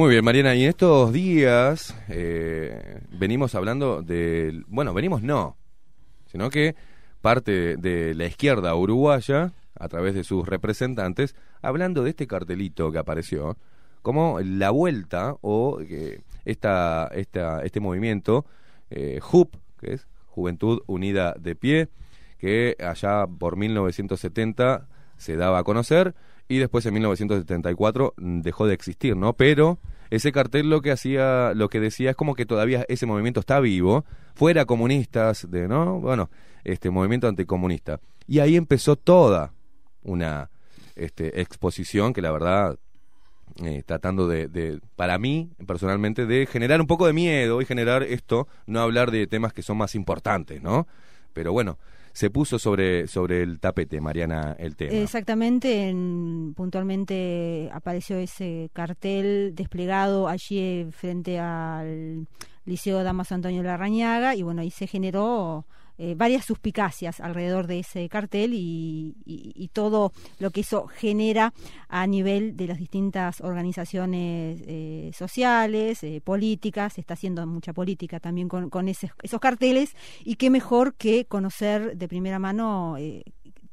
Muy bien, Mariana, y en estos días eh, venimos hablando de, bueno, venimos no, sino que parte de la izquierda uruguaya, a través de sus representantes, hablando de este cartelito que apareció, como la vuelta o eh, esta, esta, este movimiento, eh, HUP, que es Juventud Unida de Pie, que allá por 1970 se daba a conocer y después en 1974 dejó de existir, ¿no? Pero ese cartel lo que hacía, lo que decía es como que todavía ese movimiento está vivo, fuera comunistas, de, ¿no? Bueno, este movimiento anticomunista. Y ahí empezó toda una este, exposición que la verdad eh, tratando de, de, para mí personalmente, de generar un poco de miedo y generar esto, no hablar de temas que son más importantes, ¿no? Pero bueno, se puso sobre, sobre el tapete, Mariana, el tema. Exactamente, puntualmente apareció ese cartel desplegado allí frente al Liceo Damas Antonio Larrañaga y bueno, ahí se generó eh, varias suspicacias alrededor de ese cartel y, todo lo que eso genera a nivel de las distintas organizaciones eh, sociales, eh, políticas, se está haciendo mucha política también con, con esos carteles. Y qué mejor que conocer de primera mano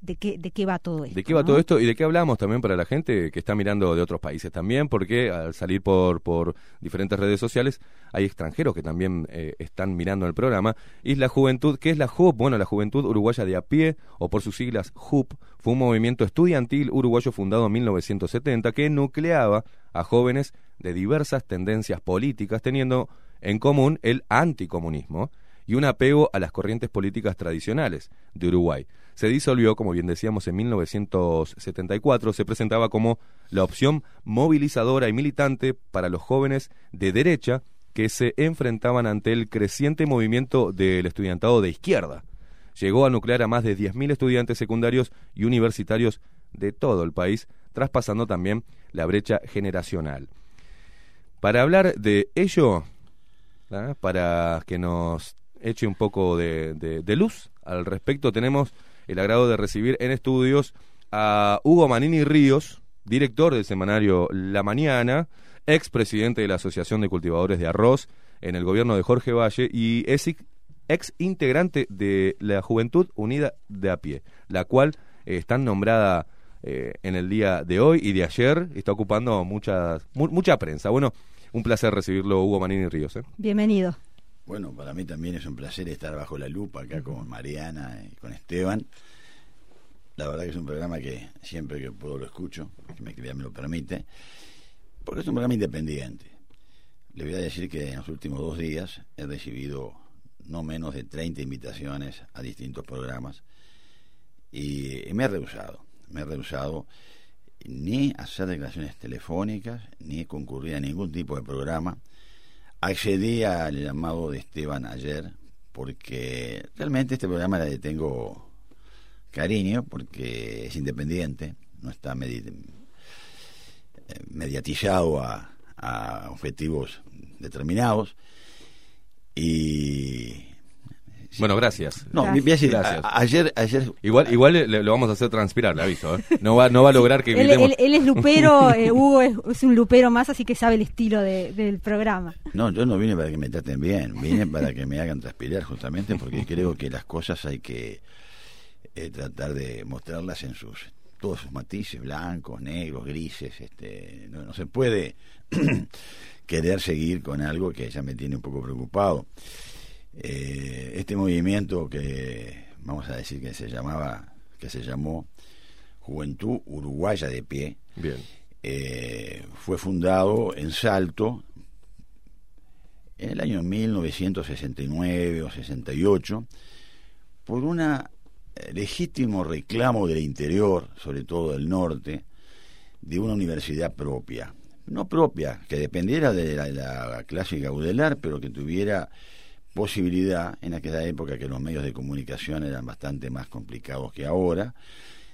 de qué, de qué va todo esto. ¿De qué va todo esto y de qué hablamos también para la gente que está mirando de otros países también? Porque al salir por, por diferentes redes sociales hay extranjeros que también eh, están mirando el programa. Y la juventud, ¿qué es la JUP? Bueno, la Juventud Uruguaya de a pie, o por sus siglas JUP, fue un movimiento estudiantil uruguayo fundado en 1970 que nucleaba a jóvenes de diversas tendencias políticas, teniendo en común el anticomunismo y un apego a las corrientes políticas tradicionales de Uruguay. Se disolvió, como bien decíamos, en 1974, se presentaba como la opción movilizadora y militante para los jóvenes de derecha que se enfrentaban ante el creciente movimiento del estudiantado de izquierda. Llegó a nuclear a más de 10.000 estudiantes secundarios y universitarios de todo el país, traspasando también la brecha generacional. Para hablar de ello, ¿ah? para que nos eche un poco de, luz al respecto. Tenemos el agrado de recibir en estudios a Hugo Manini Ríos, director del semanario La Mañana, ex presidente de la Asociación de Cultivadores de Arroz en el gobierno de Jorge Valle y es ex integrante de la Juventud Unida de a pie, la cual eh, está nombrada eh, en el día de hoy y de ayer, está ocupando mucha, mucha prensa. Bueno, un placer recibirlo, Hugo Manini Ríos. ¿eh? Bienvenido. Bueno, para mí también es un placer estar bajo la lupa acá con Mariana y con Esteban. La verdad que es un programa que siempre que puedo lo escucho, que me, me lo permite, porque es un programa independiente. Le voy a decir que en los últimos dos días he recibido no menos de 30 invitaciones a distintos programas y, me he rehusado, me he rehusado ni hacer declaraciones telefónicas, ni concurrir a ningún tipo de programa accedí al llamado de Esteban ayer porque realmente este programa le tengo cariño porque es independiente, no está eh, mediatizado a, a objetivos determinados y bueno, gracias. No, gracias. ayer, ayer. Igual, igual lo vamos a hacer transpirar, le aviso. ¿eh? No va, no va a lograr que él, él, es lupero, eh, Hugo es, un lupero más, así que sabe el estilo del programa. No, yo no vine para que me traten bien, vine para que me hagan transpirar justamente, porque creo que las cosas hay que eh, tratar de mostrarlas en sus todos sus matices, blancos, negros, grises. Este, no, no se puede querer seguir con algo que ya me tiene un poco preocupado. Eh, este movimiento que vamos a decir que se llamaba, que se llamó Juventud Uruguaya de Pie, eh, fue fundado en Salto en el año 1969 o 68 por un eh, legítimo reclamo del interior, sobre todo del norte, de una universidad propia. No propia, que dependiera de la, la clase gaudelar, pero que tuviera posibilidad en aquella época que los medios de comunicación eran bastante más complicados que ahora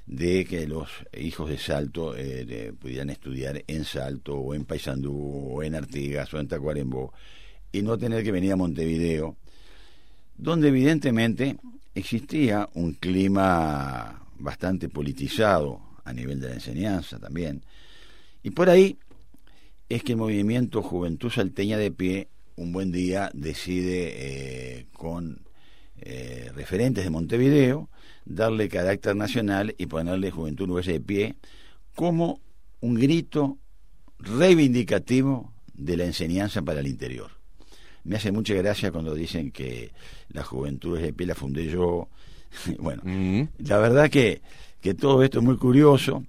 de que los hijos de Salto eh, pudieran estudiar en Salto o en Paysandú o en Artigas o en Tacuarembó y no tener que venir a Montevideo donde evidentemente existía un clima bastante politizado a nivel de la enseñanza también. Y por ahí es que el movimiento Juventud Salteña de Pie un buen día decide eh, con eh, referentes de Montevideo darle carácter nacional y ponerle Juventud Uruguaya de Pie como un grito reivindicativo de la enseñanza para el interior. Me hace mucha gracia cuando dicen que la Juventud de Pie la fundé yo. bueno, mm. la verdad que, que todo esto es muy curioso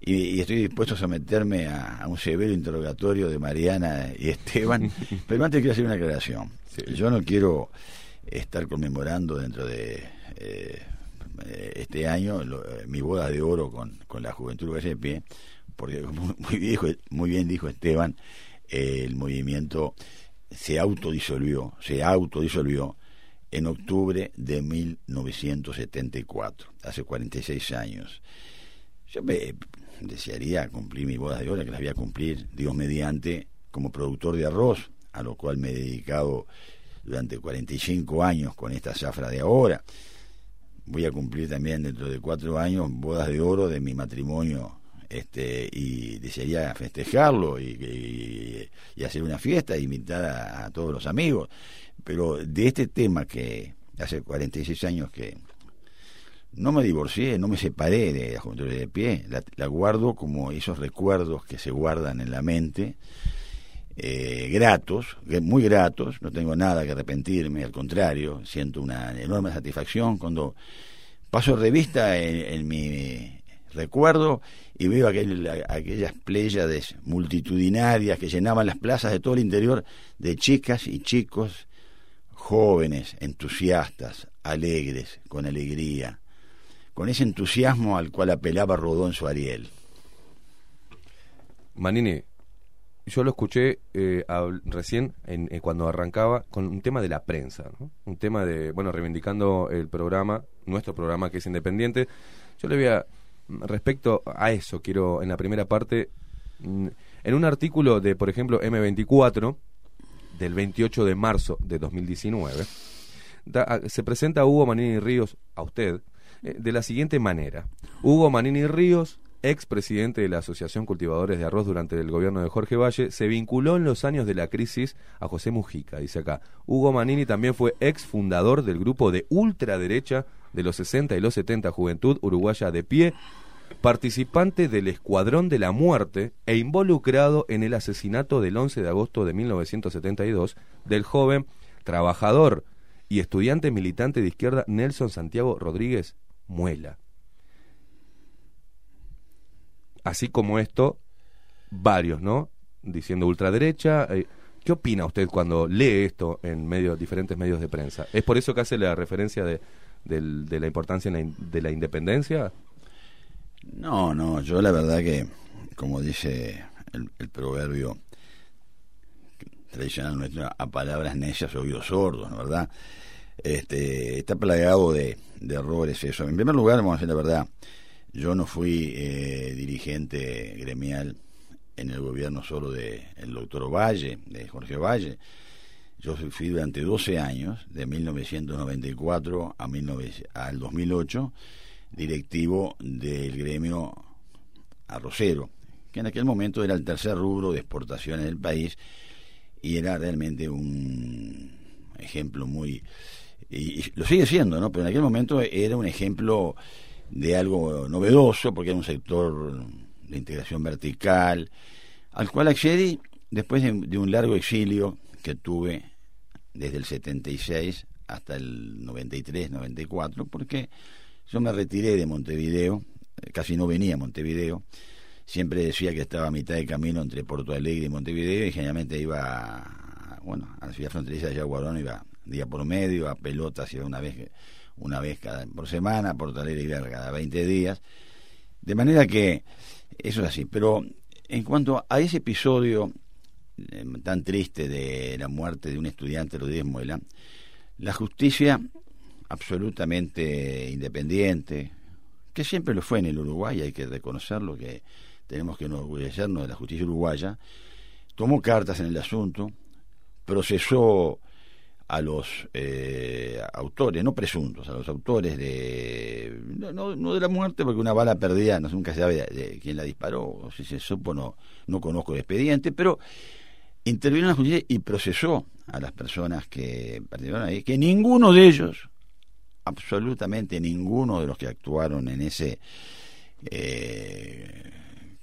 y, estoy dispuesto a someterme a, un severo interrogatorio de Mariana y Esteban, pero antes quiero hacer una aclaración. Yo no quiero estar conmemorando dentro de eh, este año eh, mi boda de oro con, con la Juventud de Pie, porque muy, muy bien dijo Esteban, el movimiento se autodisolvió, se autodisolvió en octubre de 1974, hace 46 años. Yo me desearía cumplir mi boda de oro, que la voy a cumplir, Dios mediante, como productor de arroz, a lo cual me he dedicado durante 45 años con esta zafra de ahora. Voy a cumplir también dentro de cuatro años bodas de oro de mi matrimonio este y desearía festejarlo y, hacer una fiesta e invitar a, todos los amigos. Pero de este tema que hace 46 años que no me divorcié, no me separé de la Juventud de Pie, la, guardo como esos recuerdos que se guardan en la mente, eh, gratos, muy gratos, no tengo nada que arrepentirme, al contrario, siento una enorme satisfacción cuando paso revista en, mi recuerdo y veo aquel, aquellas pléyades multitudinarias que llenaban las plazas de todo el interior de chicas y chicos jóvenes, entusiastas, alegres, con alegría, con ese entusiasmo al cual apelaba Rodó en su Ariel. Manini, yo lo escuché eh, recién en, eh, cuando arrancaba con un tema de la prensa, un tema de, bueno, reivindicando el programa, nuestro programa que es independiente. Yo le voy a, respecto a eso, quiero en la primera parte, mm, en un artículo de, por ejemplo, M24, del 28 de marzo de 2019, se presenta a Hugo Manini Ríos, a usted, de la siguiente manera. Hugo Manini Ríos, ex presidente de la Asociación Cultivadores de Arroz durante el gobierno de Jorge Valle, se vinculó en los años de la crisis a José Mujica, dice acá. Hugo Manini también fue ex fundador del grupo de ultraderecha de los 60 y los 70 Juventud Uruguaya de Pie, participante del Escuadrón de la Muerte e involucrado en el asesinato del 11 de agosto de 1972 del joven trabajador y estudiante militante de izquierda Nelson Santiago Rodríguez muela. Así como esto, varios, ¿no? Diciendo ultraderecha. Eh, ¿Qué opina usted cuando lee esto en medios, diferentes medios de prensa? ¿Es por eso que hace la referencia de, la importancia de la independencia? No, no, yo la verdad que, como dice el, proverbio tradicional nuestro, a palabras necias oídos sordos, ¿no verdad? Este, está plagado de, errores eso. En primer lugar, vamos a decir la verdad, yo no fui eh, dirigente gremial en el gobierno solo del el doctor Valle, de Jorge Valle. Yo fui durante 12 años, de 1994 a al 2008, directivo del gremio arrocero, que en aquel momento era el tercer rubro de exportaciones del país y era realmente un ejemplo muy y, lo sigue siendo, ¿no? Pero en aquel momento era un ejemplo de algo novedoso, porque era un sector de integración vertical, al cual accedí después de, un largo exilio que tuve desde el 76 hasta el 93, 94, porque yo me retiré de Montevideo, eh, casi no venía a Montevideo, siempre decía que estaba a mitad de camino entre Porto Alegre y Montevideo y generalmente iba, bueno, a la ciudad fronteriza de Yaguarón iba día por medio, a pelotas iba una vez, una vez cada, por semana, a Porto Alegre iba cada 20 días. De manera que eso es así. Pero en cuanto a ese episodio eh, tan triste de la muerte de un estudiante, Rodríguez Muela, la justicia absolutamente independiente, que siempre lo fue en el Uruguay, hay que reconocerlo, que tenemos que enorgullecernos de la justicia uruguaya, tomó cartas en el asunto, procesó a los eh, autores, no presuntos, a los autores de. No, no, de la muerte, porque una bala perdida no nunca se sabe de, quién la disparó, o si se supo, no, no conozco el expediente, pero intervino en la justicia y procesó a las personas que participaron ahí, que ninguno de ellos, absolutamente ninguno de los que actuaron en ese eh,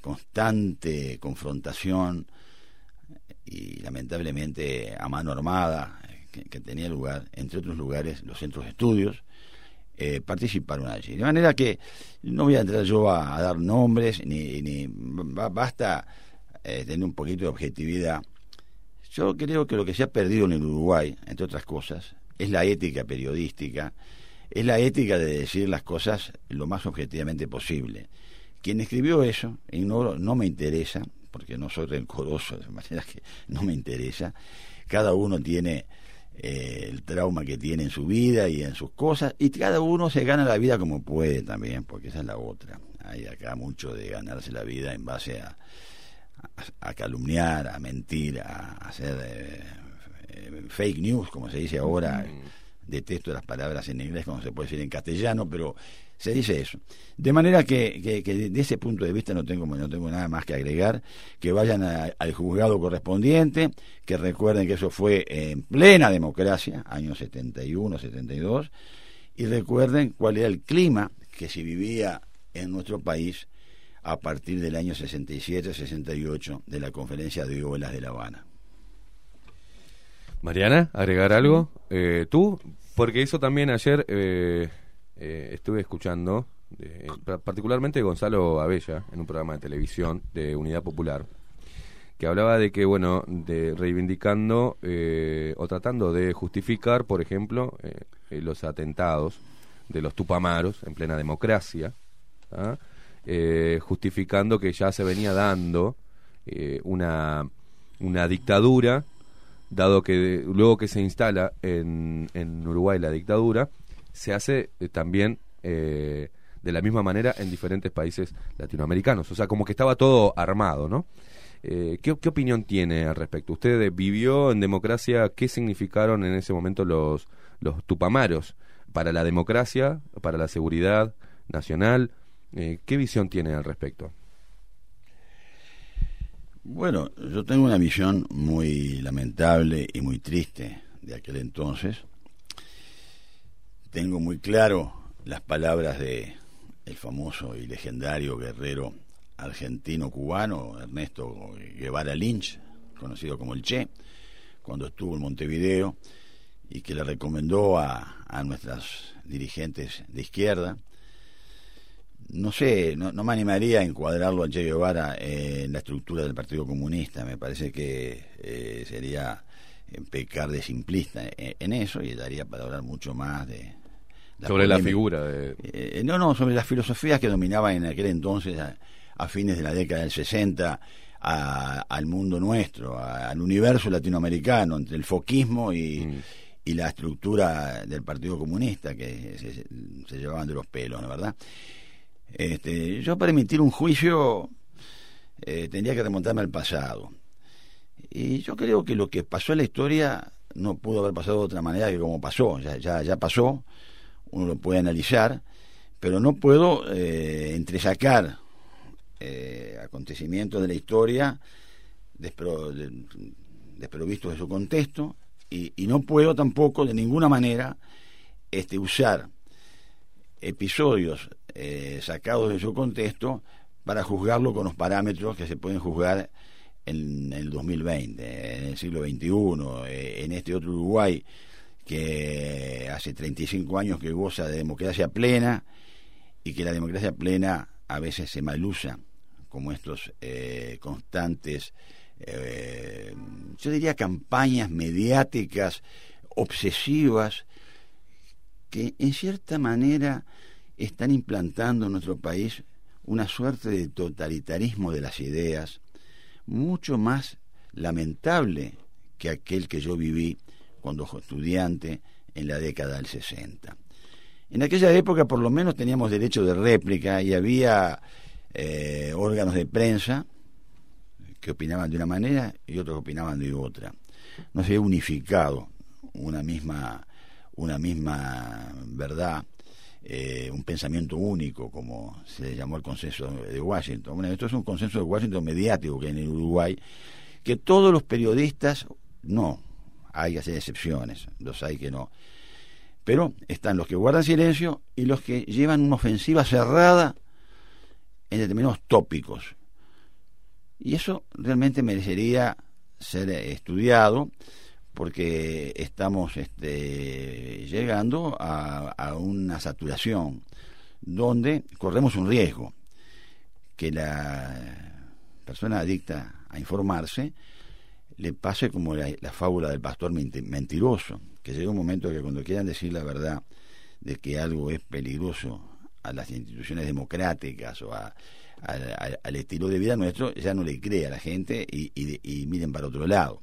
constante confrontación y lamentablemente a mano armada que, tenía lugar, entre otros lugares, los centros de estudios, eh, participaron allí. De manera que no voy a entrar yo a, dar nombres, ni, ni basta eh, tener un poquito de objetividad. Yo creo que lo que se ha perdido en el Uruguay, entre otras cosas, es la ética periodística, es la ética de decir las cosas lo más objetivamente posible. Quien escribió eso, ignoro, no me interesa, porque no soy rencoroso, de manera que no me interesa. Cada uno tiene eh, el trauma que tiene en su vida y en sus cosas, y cada uno se gana la vida como puede también, porque esa es la otra. Hay acá mucho de ganarse la vida en base a, a, calumniar, a mentir, a, hacer eh, eh, fake news, como se dice ahora. Detesto las palabras en inglés, como se puede decir en castellano, pero se dice eso. De manera que, que, de ese punto de vista no tengo, no tengo nada más que agregar, que vayan al juzgado correspondiente, que recuerden que eso fue en plena democracia, años 71, 72, y recuerden cuál era el clima que se vivía en nuestro país a partir del año 67-68 de la conferencia de Olas de La Habana. Mariana, agregar algo. Eh, Tú, porque eso también ayer... Eh eh, estuve escuchando, particularmente Gonzalo Abella, en un programa de televisión de Unidad Popular, que hablaba de que, bueno, de reivindicando eh, o tratando de justificar, por ejemplo, eh, los atentados de los Tupamaros en plena democracia, ¿ah? justificando que ya se venía dando una, una dictadura, dado que luego que se instala en, en Uruguay la dictadura, se hace eh, también eh, de la misma manera en diferentes países latinoamericanos. O sea, como que estaba todo armado, ¿no? Eh, ¿qué, opinión tiene al respecto? ¿Usted vivió en democracia? ¿Qué significaron en ese momento los, los tupamaros para la democracia, para la seguridad nacional? ¿Qué visión tiene al respecto? Bueno, yo tengo una visión muy lamentable y muy triste de aquel entonces tengo muy claro las palabras de el famoso y legendario guerrero argentino-cubano Ernesto Guevara Lynch, conocido como el Che, cuando estuvo en Montevideo y que le recomendó a, a nuestras dirigentes de izquierda. No sé, no, me animaría a encuadrarlo a Che Guevara en la estructura del Partido Comunista. Me parece que eh, sería pecar de simplista en eso y daría para hablar mucho más de, sobre la figura de... Eh, no, no, sobre las filosofías que dominaban en aquel entonces, a, fines de la década del 60, al mundo nuestro, al universo latinoamericano, entre el foquismo y, mm. y la estructura del Partido Comunista, que se, llevaban de los pelos, ¿no verdad? Este, yo para emitir un juicio eh, tendría que remontarme al pasado. Y yo creo que lo que pasó en la historia no pudo haber pasado de otra manera que como pasó, ya, ya, ya pasó uno lo puede analizar, pero no puedo eh, entresacar eh, acontecimientos de la historia desprovistos de su contexto y, no puedo tampoco de ninguna manera este, usar episodios eh, sacados de su contexto para juzgarlo con los parámetros que se pueden juzgar en, en el 2020, en el siglo XXI, en este otro Uruguay que hace 35 años que goza de democracia plena y que la democracia plena a veces se malusa, como estos eh, constantes, eh, yo diría campañas mediáticas obsesivas que en cierta manera están implantando en nuestro país una suerte de totalitarismo de las ideas mucho más lamentable que aquel que yo viví cuando estudiante en la década del 60. En aquella época por lo menos teníamos derecho de réplica y había eh, órganos de prensa que opinaban de una manera y otros opinaban de otra. No se había unificado una misma, una misma verdad, eh, un pensamiento único, como se llamó el consenso de Washington. Bueno, esto es un consenso de Washington mediático que en el Uruguay, que todos los periodistas, no, hay que hacer excepciones, los hay que no. Pero están los que guardan silencio y los que llevan una ofensiva cerrada en determinados tópicos. Y eso realmente merecería ser estudiado porque estamos este, llegando a, a, una saturación donde corremos un riesgo que la persona adicta a informarse le pase como la, la fábula del pastor mentiroso, que llega un momento que cuando quieran decir la verdad de que algo es peligroso a las instituciones democráticas o a, al estilo de vida nuestro, ya no le cree a la gente y, y, miren para otro lado.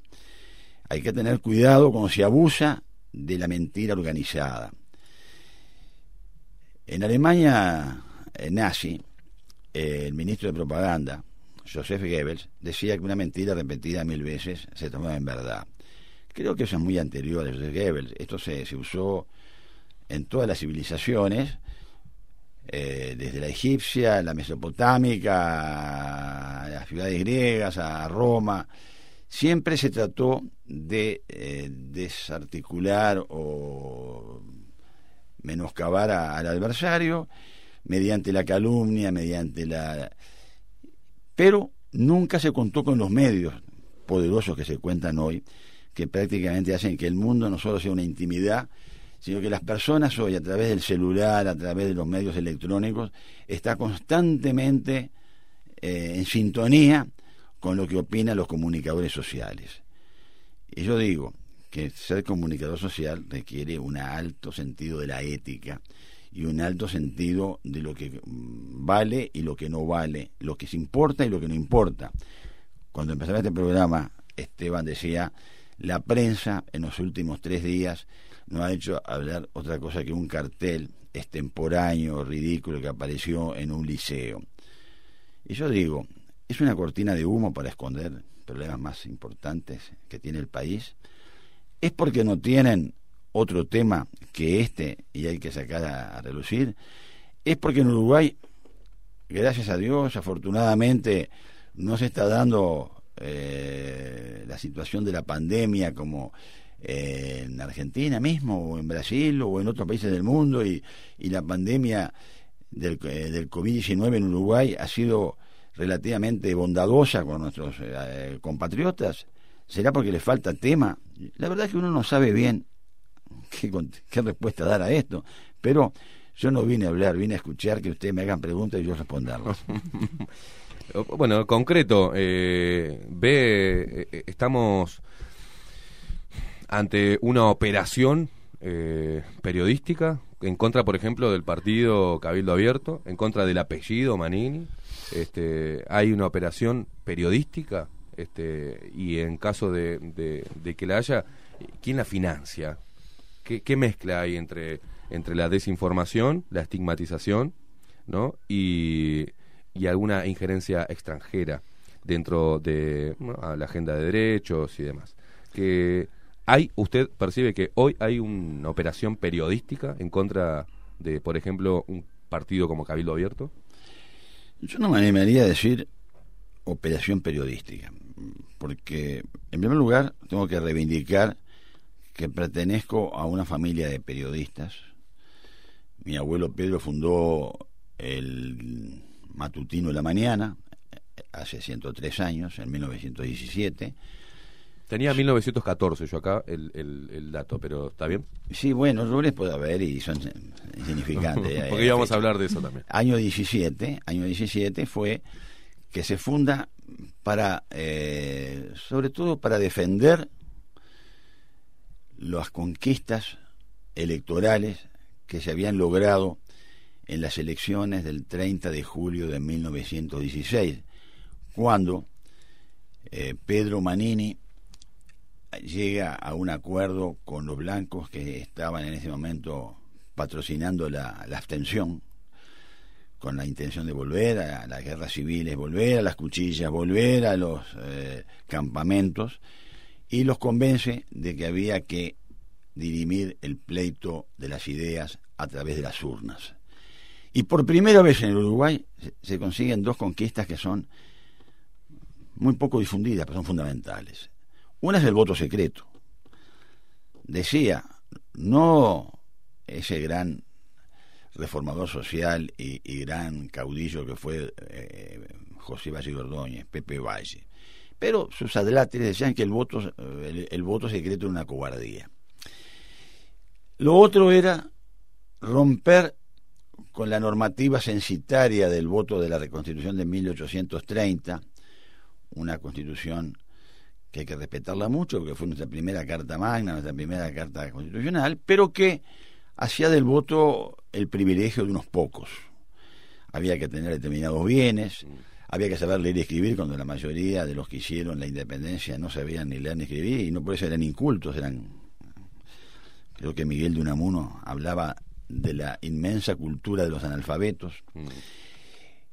Hay que tener cuidado cuando se abusa de la mentira organizada. En Alemania eh, nazi, eh, el ministro de propaganda, Joseph Goebbels, decía que una mentira repetida mil veces se tomaba en verdad. Creo que eso es muy anterior a Joseph Goebbels. Esto se, usó en todas las civilizaciones eh, desde la egipcia, la mesopotámica, a las ciudades griegas, a Roma, siempre se trató de eh, desarticular o menoscabar al adversario mediante la calumnia, mediante la... Pero nunca se contó con los medios poderosos que se cuentan hoy, que prácticamente hacen que el mundo no solo sea una intimidad, sino que las personas hoy a través del celular, a través de los medios electrónicos, está constantemente eh, en sintonía con lo que opinan los comunicadores sociales. Y yo digo que ser comunicador social requiere un alto sentido de la ética y un alto sentido de lo que mm, vale y lo que no vale, lo que se importa y lo que no importa. Cuando empezaba este programa, Esteban decía, la prensa en los últimos tres días no ha hecho hablar otra cosa que un cartel extemporáneo, ridículo, que apareció en un liceo. Y yo digo, ¿es una cortina de humo para esconder problemas más importantes que tiene el país? ¿Es porque no tienen otro tema que este y hay que sacar a, relucir? ¿Es porque en Uruguay, gracias a Dios, afortunadamente, no se está dando eh, la situación de la pandemia como en Argentina mismo, o en Brasil, o en otros países del mundo, y, y la pandemia del, eh, del COVID-19 en Uruguay ha sido relativamente bondadosa con nuestros eh, compatriotas, ¿será porque le falta tema? La verdad es que uno no sabe bien qué, qué respuesta dar a esto, pero yo no vine a hablar, vine a escuchar que ustedes me hagan preguntas y yo responderlas. bueno, concreto, eh, ve, estamos ante una operación eh, periodística en contra, por ejemplo, del partido Cabildo Abierto, en contra del apellido Manini. Este, hay una operación periodística este, y en caso de, de, que la haya, ¿quién la financia? ¿Qué, ¿Qué, mezcla hay entre, entre la desinformación, la estigmatización ¿no? y, y alguna injerencia extranjera dentro de la agenda de derechos y demás? Que ¿Hay, usted percibe que hoy hay una operación periodística en contra de, por ejemplo, un partido como Cabildo Abierto? Yo no me animaría a decir operación periodística, porque en primer lugar tengo que reivindicar que pertenezco a una familia de periodistas. Mi abuelo Pedro fundó el matutino de la mañana hace 103 años, en 1917 Tenía 1914 yo acá el, el, dato, pero ¿está bien? Sí, bueno, roles puede haber y son insignificantes. Porque íbamos a hablar de eso también. Año 17, año 17 fue que se funda para, eh, sobre todo para defender las conquistas electorales que se habían logrado en las elecciones del 30 de julio de 1916, cuando eh, Pedro Manini llega a un acuerdo con los blancos que estaban en ese momento patrocinando la, abstención, con la intención de volver a las guerras civiles, volver a las cuchillas, volver a los eh, campamentos, y los convence de que había que dirimir el pleito de las ideas a través de las urnas. Y por primera vez en el Uruguay se consiguen dos conquistas que son muy poco difundidas, pero son fundamentales. Una es el voto secreto. Decía, no ese gran reformador social y, gran caudillo que fue eh, José Valle Ordóñez, Pepe Valle. Pero sus adláteres decían que el voto, el, el voto secreto era una cobardía. Lo otro era romper con la normativa censitaria del voto de la reconstitución de 1830, una constitución que hay que respetarla mucho, porque fue nuestra primera carta magna, nuestra primera carta constitucional, pero que hacía del voto el privilegio de unos pocos. Había que tener determinados bienes, había que saber leer y escribir cuando la mayoría de los que hicieron la independencia no sabían ni leer ni escribir y no por eso eran incultos, eran creo que Miguel de Unamuno hablaba de la inmensa cultura de los analfabetos. Mm.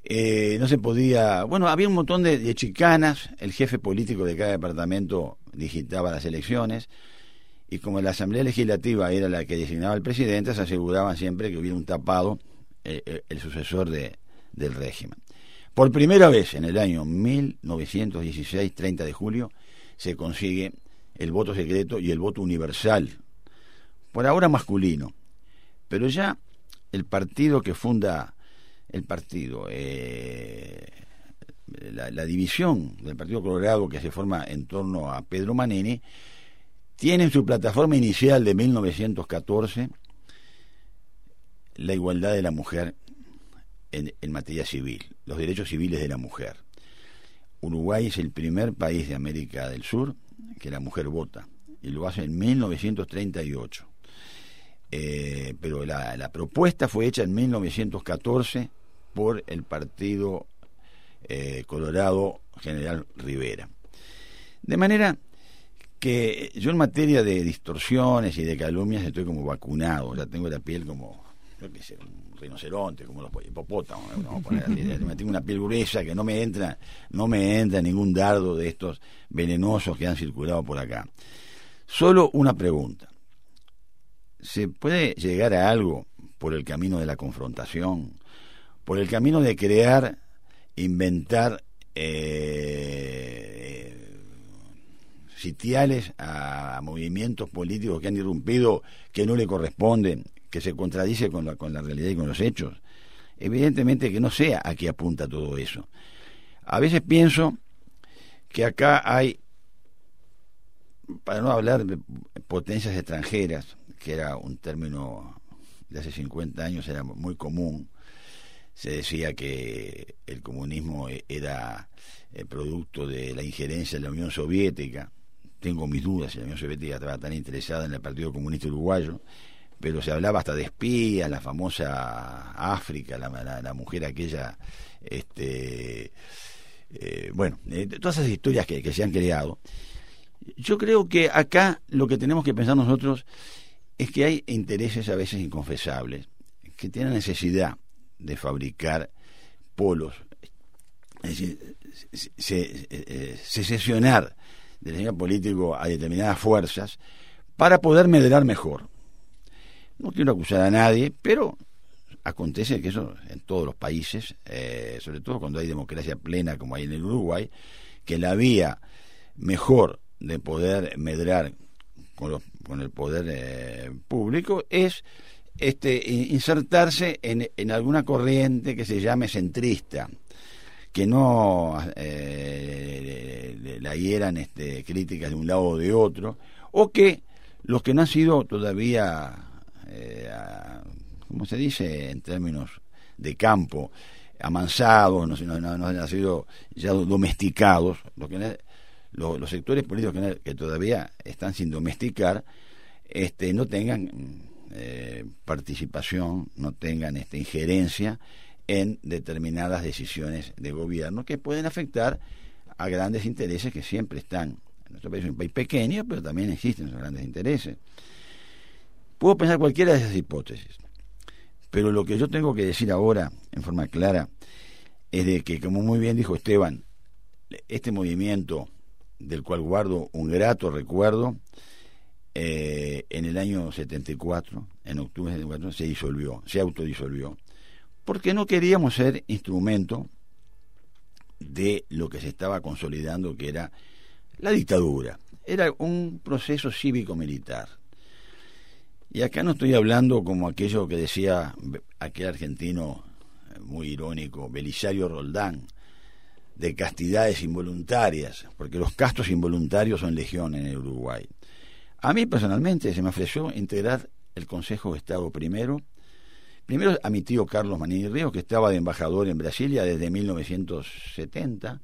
Eh, no se podía, bueno, había un montón de, chicanas, el jefe político de cada departamento digitaba las elecciones y como la Asamblea Legislativa era la que designaba al presidente, se aseguraban siempre que hubiera un tapado, eh, eh, el sucesor de, del régimen. Por primera vez en el año 1916, 30 de julio, se consigue el voto secreto y el voto universal, por ahora masculino, pero ya el partido que funda el partido, eh, la, división del Partido Colorado que se forma en torno a Pedro Manini, tiene en su plataforma inicial de 1914 la igualdad de la mujer en, materia civil, los derechos civiles de la mujer. Uruguay es el primer país de América del Sur que la mujer vota, y lo hace en 1938. Eh, pero la, la, propuesta fue hecha en 1914 por el Partido eh, Colorado General Rivera. De manera que yo en materia de distorsiones y de calumnias estoy como vacunado, ya tengo la piel como, yo qué sé, un rinoceronte, como los hipopótamos, tengo una piel gruesa que no me entra, no me entra ningún dardo de estos venenosos que han circulado por acá. Solo una pregunta. ¿Se puede llegar a algo por el camino de la confrontación, por el camino de crear, inventar eh, sitiales a, movimientos políticos que han irrumpido, que no le corresponden, que se contradice con la, con la realidad y con los hechos. Evidentemente que no sea a qué apunta todo eso. A veces pienso que acá hay, para no hablar de potencias extranjeras, que era un término de hace 50 años, era muy común, se decía que el comunismo era el producto de la injerencia de la Unión Soviética. Tengo mis dudas si la Unión Soviética estaba tan interesada en el Partido Comunista Uruguayo, pero se hablaba hasta de espías, la famosa África, la, mujer aquella, este, eh, bueno, eh, todas esas historias que, se han creado. Yo creo que acá lo que tenemos que pensar nosotros es que hay intereses a veces inconfesables que tienen necesidad de fabricar polos, es decir, sesionar del sistema político a determinadas fuerzas para poder medrar mejor. No quiero acusar a nadie, pero acontece que eso en todos los países, eh, sobre todo cuando hay democracia plena como hay en el Uruguay, que la vía mejor de poder medrar con, con el poder eh, público es este, insertarse en, en alguna corriente que se llame centrista, que no eh, la hieran este, críticas de un lado o de otro, o que los que no han sido todavía, eh, como se dice en términos de campo, amansados, no, no, no han sido ya domesticados, los, que, los, sectores políticos que, todavía están sin domesticar, este, no tengan eh, participación, no tengan esta injerencia en determinadas decisiones de gobierno que pueden afectar a grandes intereses que siempre están. Nuestro país es un país pequeño, pero también existen esos grandes intereses. Puedo pensar cualquiera de esas hipótesis, pero lo que yo tengo que decir ahora, en forma clara, es de que, como muy bien dijo Esteban, este movimiento del cual guardo un grato recuerdo, eh, en el año 74, en octubre de 74, se disolvió, se autodisolvió, porque no queríamos ser instrumento de lo que se estaba consolidando, que era la dictadura. Era un proceso cívico-militar. Y acá no estoy hablando como aquello que decía aquel argentino eh, muy irónico, Belisario Roldán, de castidades involuntarias, porque los castos involuntarios son legión en el Uruguay. A mí personalmente se me ofreció integrar el Consejo de Estado primero, primero a mi tío Carlos Manini Ríos, que estaba de embajador en Brasilia desde 1970,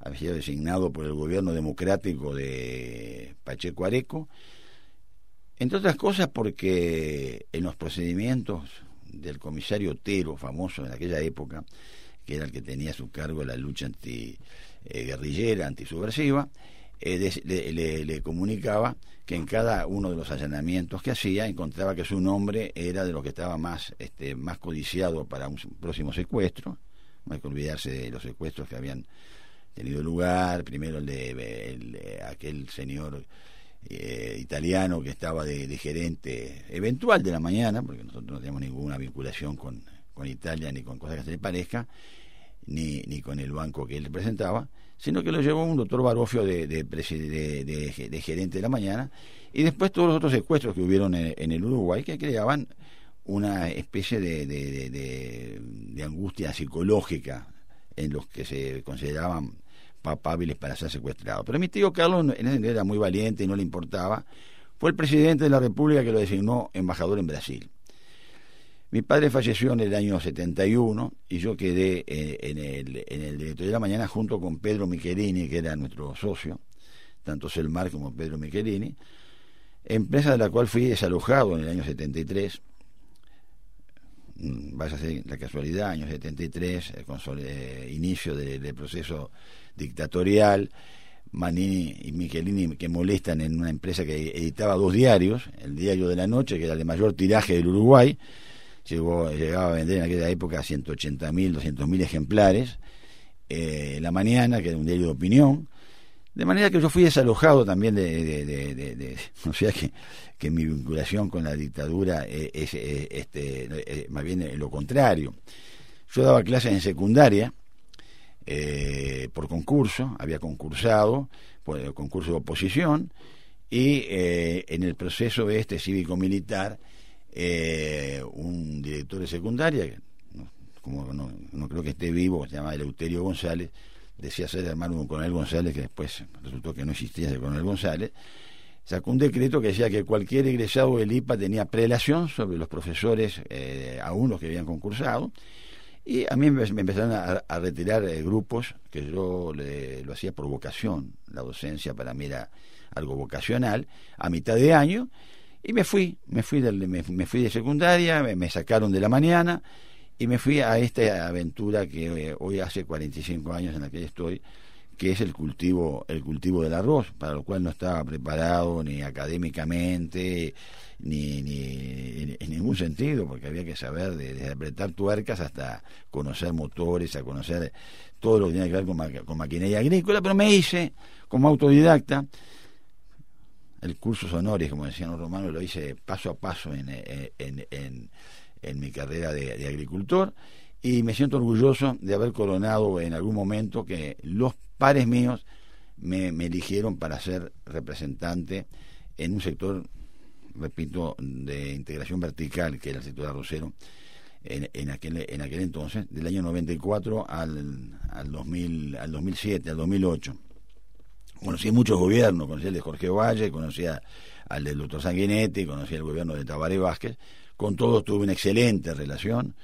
había sido designado por el gobierno democrático de Pacheco Areco, entre otras cosas porque en los procedimientos del comisario Otero, famoso en aquella época, que era el que tenía a su cargo la lucha anti eh, antisubversiva, eh, le, comunicaba que en cada uno de los allanamientos que hacía encontraba que su nombre era de lo que estaba más, este, más codiciado para un próximo secuestro. No hay que olvidarse de los secuestros que habían tenido lugar. Primero el de, aquel señor eh, italiano que estaba de, gerente eventual de la mañana, porque nosotros no tenemos ninguna vinculación con, con Italia ni con cosas que se le parezca, ni, ni con el banco que él representaba sino que lo llevó un doctor Barofio de, de, gerente de la mañana, y después todos los otros secuestros que hubieron en, el Uruguay que creaban una especie de, angustia psicológica en los que se consideraban papables para ser secuestrados. Pero mi tío Carlos en ese era muy valiente y no le importaba. Fue el presidente de la República que lo designó embajador en Brasil. Mi padre falleció en el año 71 y yo quedé eh, en, el, en el directorio de la mañana junto con Pedro Michelini, que era nuestro socio, tanto Selmar como Pedro Michelini, empresa de la cual fui desalojado en el año 73. Mm, vaya a ser la casualidad, año 73, eh, inicio del proceso dictatorial. Manini y Michelini que molestan en una empresa que editaba dos diarios, el diario de la noche, que era el de mayor tiraje del Uruguay, llegó, llegaba a vender en aquella época 180.000, 200.000 ejemplares, eh, La Mañana, que era un diario de opinión, de manera que yo fui desalojado también de, de, o sea que, mi vinculación con la dictadura es, este, más bien lo contrario. Yo daba clases en secundaria eh, por concurso, había concursado, por concurso de oposición, y eh, en el proceso este cívico-militar eh, un director de secundaria, no, como no, creo que esté vivo, se llama Eleuterio González, decía ser hermano de un coronel González, que después resultó que no existía ese coronel González, sacó un decreto que decía que cualquier egresado del IPA tenía prelación sobre los profesores, eh, aún los que habían concursado, y a mí me, empezaron a, retirar eh, grupos que yo lo hacía por vocación, la docencia para mí era algo vocacional, a mitad de año, y me fui, me fui, de, me, fui de secundaria, me, sacaron de la mañana y me fui a esta aventura que eh, hoy hace 45 años en la que estoy, que es el cultivo, el cultivo del arroz, para lo cual no estaba preparado ni académicamente, ni, ni en ningún sentido, porque había que saber desde apretar tuercas hasta conocer motores, a conocer todo lo que tiene que ver con, maquinaria agrícola, pero me hice como autodidacta el curso sonores, como decían los romanos, lo hice paso a paso en, eh, en, mi carrera de, agricultor y me siento orgulloso de haber coronado en algún momento que los pares míos me, eligieron para ser representante en un sector, repito, de integración vertical, que era el sector arrocero, en, aquel, en aquel entonces, del año 94 al, al, 2000, al 2007, al 2008 conocí muchos gobiernos, conocí el de Jorge Valle, conocía al del doctor Sanguinetti, conocí el gobierno de Tabaré Vázquez, con todos tuve una excelente relación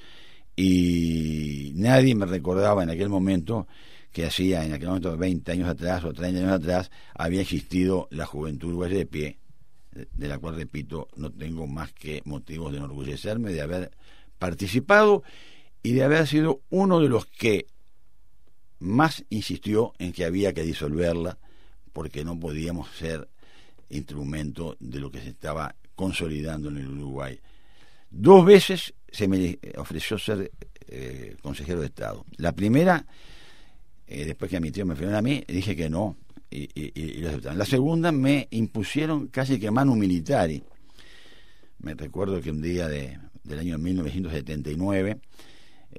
y nadie me recordaba en aquel momento que hacía en aquel momento 20 años atrás o 30 años atrás había existido la juventud uruguaya de pie, de la cual, repito, no tengo más que motivos de enorgullecerme de haber participado y de haber sido uno de los que más insistió en que había que disolverla porque no podíamos ser instrumento de lo que se estaba consolidando en el Uruguay. Dos veces se me ofreció ser eh, consejero de Estado. La primera, eh, después que a mi tío me fue a mí, dije que no, y, y, lo aceptaron. La segunda me impusieron casi que manu militari. Me recuerdo que un día de, del año 1979,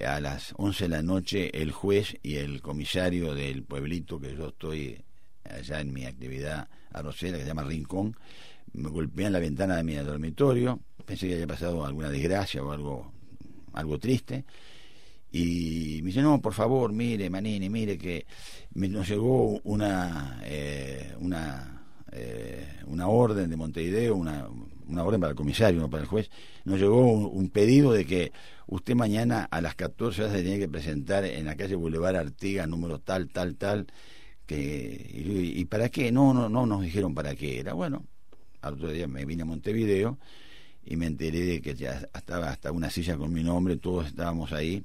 a las 11 de la noche, el juez y el comisario del pueblito que yo estoy allá en mi actividad arrocera, que se llama Rincón, me golpean la ventana de mi dormitorio, pensé que había pasado alguna desgracia o algo, algo triste, y me dice, no, por favor, mire, Manini, mire que nos llegó una, eh, una, eh, una orden de Montevideo, una, una orden para el comisario, no para el juez, nos llegó un, pedido de que usted mañana a las 14 horas se tenía que presentar en la calle Boulevard Artigas, número tal, tal, tal, que, y, para qué? No, no, no nos dijeron para qué era. Bueno, al otro día me vine a Montevideo y me enteré de que ya estaba hasta una silla con mi nombre, todos estábamos ahí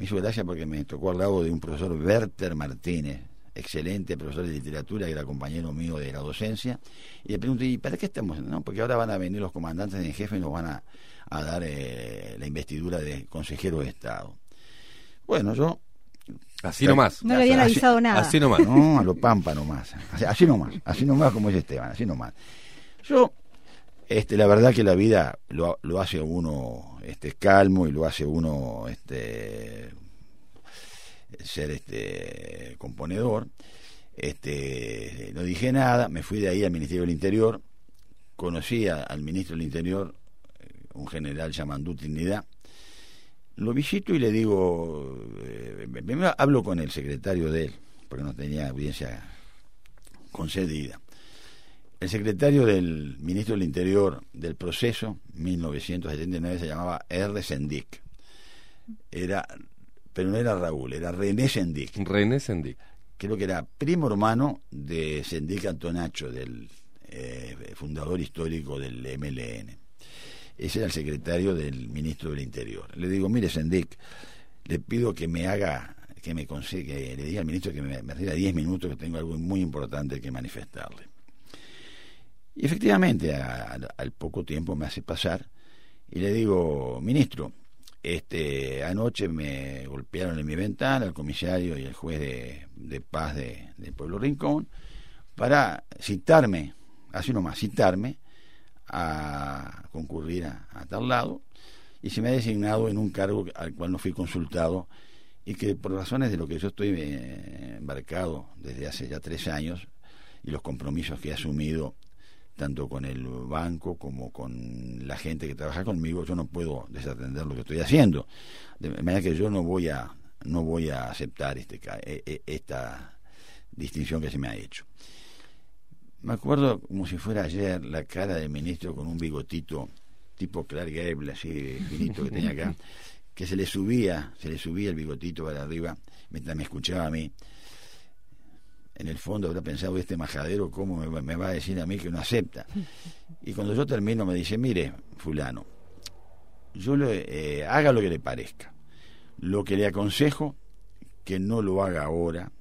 me hizo gracia porque me tocó al lado de un profesor Werther Martínez, excelente profesor de literatura, que era compañero mío de la docencia, y le pregunté, ¿y para qué estamos? No, porque ahora van a venir los comandantes en jefe y nos van a, dar eh, la investidura de consejero de Estado. Bueno, yo... Así nomás. No le habían avisado nada. Así nomás. No, a lo pampa nomás. Así, así nomás, así nomás como dice Esteban, así nomás. Yo este, la verdad que la vida lo, lo hace uno este, calmo y lo hace uno este, ser este, componedor. Este, no dije nada, me fui de ahí al Ministerio del Interior, conocí al ministro del Interior, un general llamado Trinidad, lo visito y le digo, eh, hablo con el secretario de él, porque no tenía audiencia concedida. El secretario del ministro del Interior del proceso, 1979, se llamaba R. Sendik. Era, pero no era Raúl, era René Sendik. René Sendik. Creo que era primo hermano de Sendik Antonacho, del eh, fundador histórico del MLN. Ese era el secretario del ministro del Interior. Le digo, mire Sendik, le pido que me haga, que me consiga, que le diga al ministro que me, me 10 minutos que tengo algo muy importante que manifestarle. Y efectivamente, al poco tiempo me hace pasar y le digo, ministro, este, anoche me golpearon en mi ventana el comisario y el juez de, paz de, Pueblo Rincón para citarme, así nomás, citarme a concurrir a, tal lado y se me ha designado en un cargo al cual no fui consultado y que por razones de lo que yo estoy eh, embarcado desde hace ya tres años y los compromisos que he asumido tanto con el banco como con la gente que trabaja conmigo, yo no puedo desatender lo que estoy haciendo. De manera que yo no voy a, no voy a aceptar este, e, e, esta distinción que se me ha hecho. Me acuerdo como si fuera ayer la cara del ministro con un bigotito tipo Clark Gable, así finito que tenía acá, que se le subía, se le subía el bigotito para arriba mientras me escuchaba a mí en el fondo habrá pensado este majadero cómo me, va a decir a mí que no acepta. Y cuando yo termino me dice, mire, fulano, yo le, eh, haga lo que le parezca. Lo que le aconsejo, que no lo haga ahora,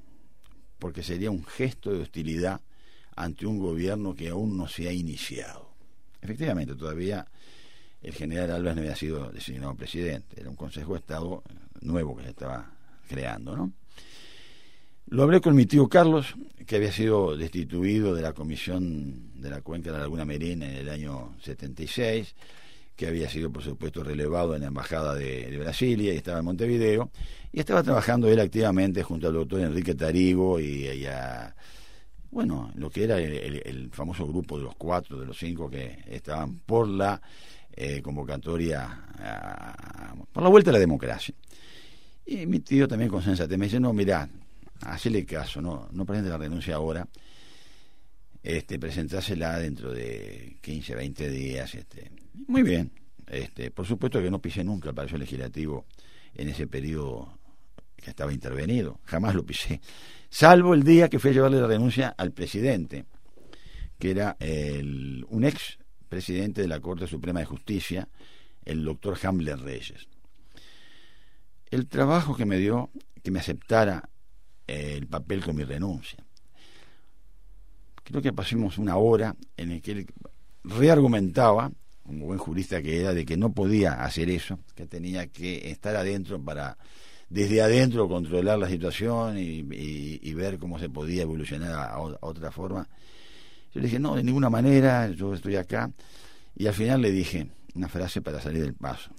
porque sería un gesto de hostilidad ante un gobierno que aún no se ha iniciado. Efectivamente, todavía el general Álvarez no había sido designado presidente, era un Consejo de Estado nuevo que se estaba creando, ¿no? Lo hablé con mi tío Carlos, que había sido destituido de la Comisión de la Cuenca de la Laguna Merina en el año 76, que había sido, por supuesto, relevado en la Embajada de, Brasilia y estaba en Montevideo, y estaba trabajando él activamente junto al doctor Enrique Tarigo y, a, bueno, lo que era el, famoso grupo de los cuatro, de los cinco que estaban por la eh, convocatoria, por la vuelta a la democracia. Y mi tío también con sensatez me dice, no, mirá, hacele caso, no, no presente la renuncia ahora, este, presentásela dentro de 15, 20 días, este, muy bien, este, por supuesto que no pisé nunca el Palacio Legislativo en ese periodo que estaba intervenido, jamás lo pisé, salvo el día que fui a llevarle la renuncia al presidente, que era el, un ex presidente de la Corte Suprema de Justicia, el doctor Hamler Reyes. El trabajo que me dio, que me aceptara el papel con mi renuncia. Creo que pasamos una hora en la que él reargumentaba, como buen jurista que era, de que no podía hacer eso, que tenía que estar adentro para desde adentro controlar la situación y, ver cómo se podía evolucionar a, otra forma. Yo le dije, no, de ninguna manera, yo estoy acá. Y al final le dije una frase para salir del paso.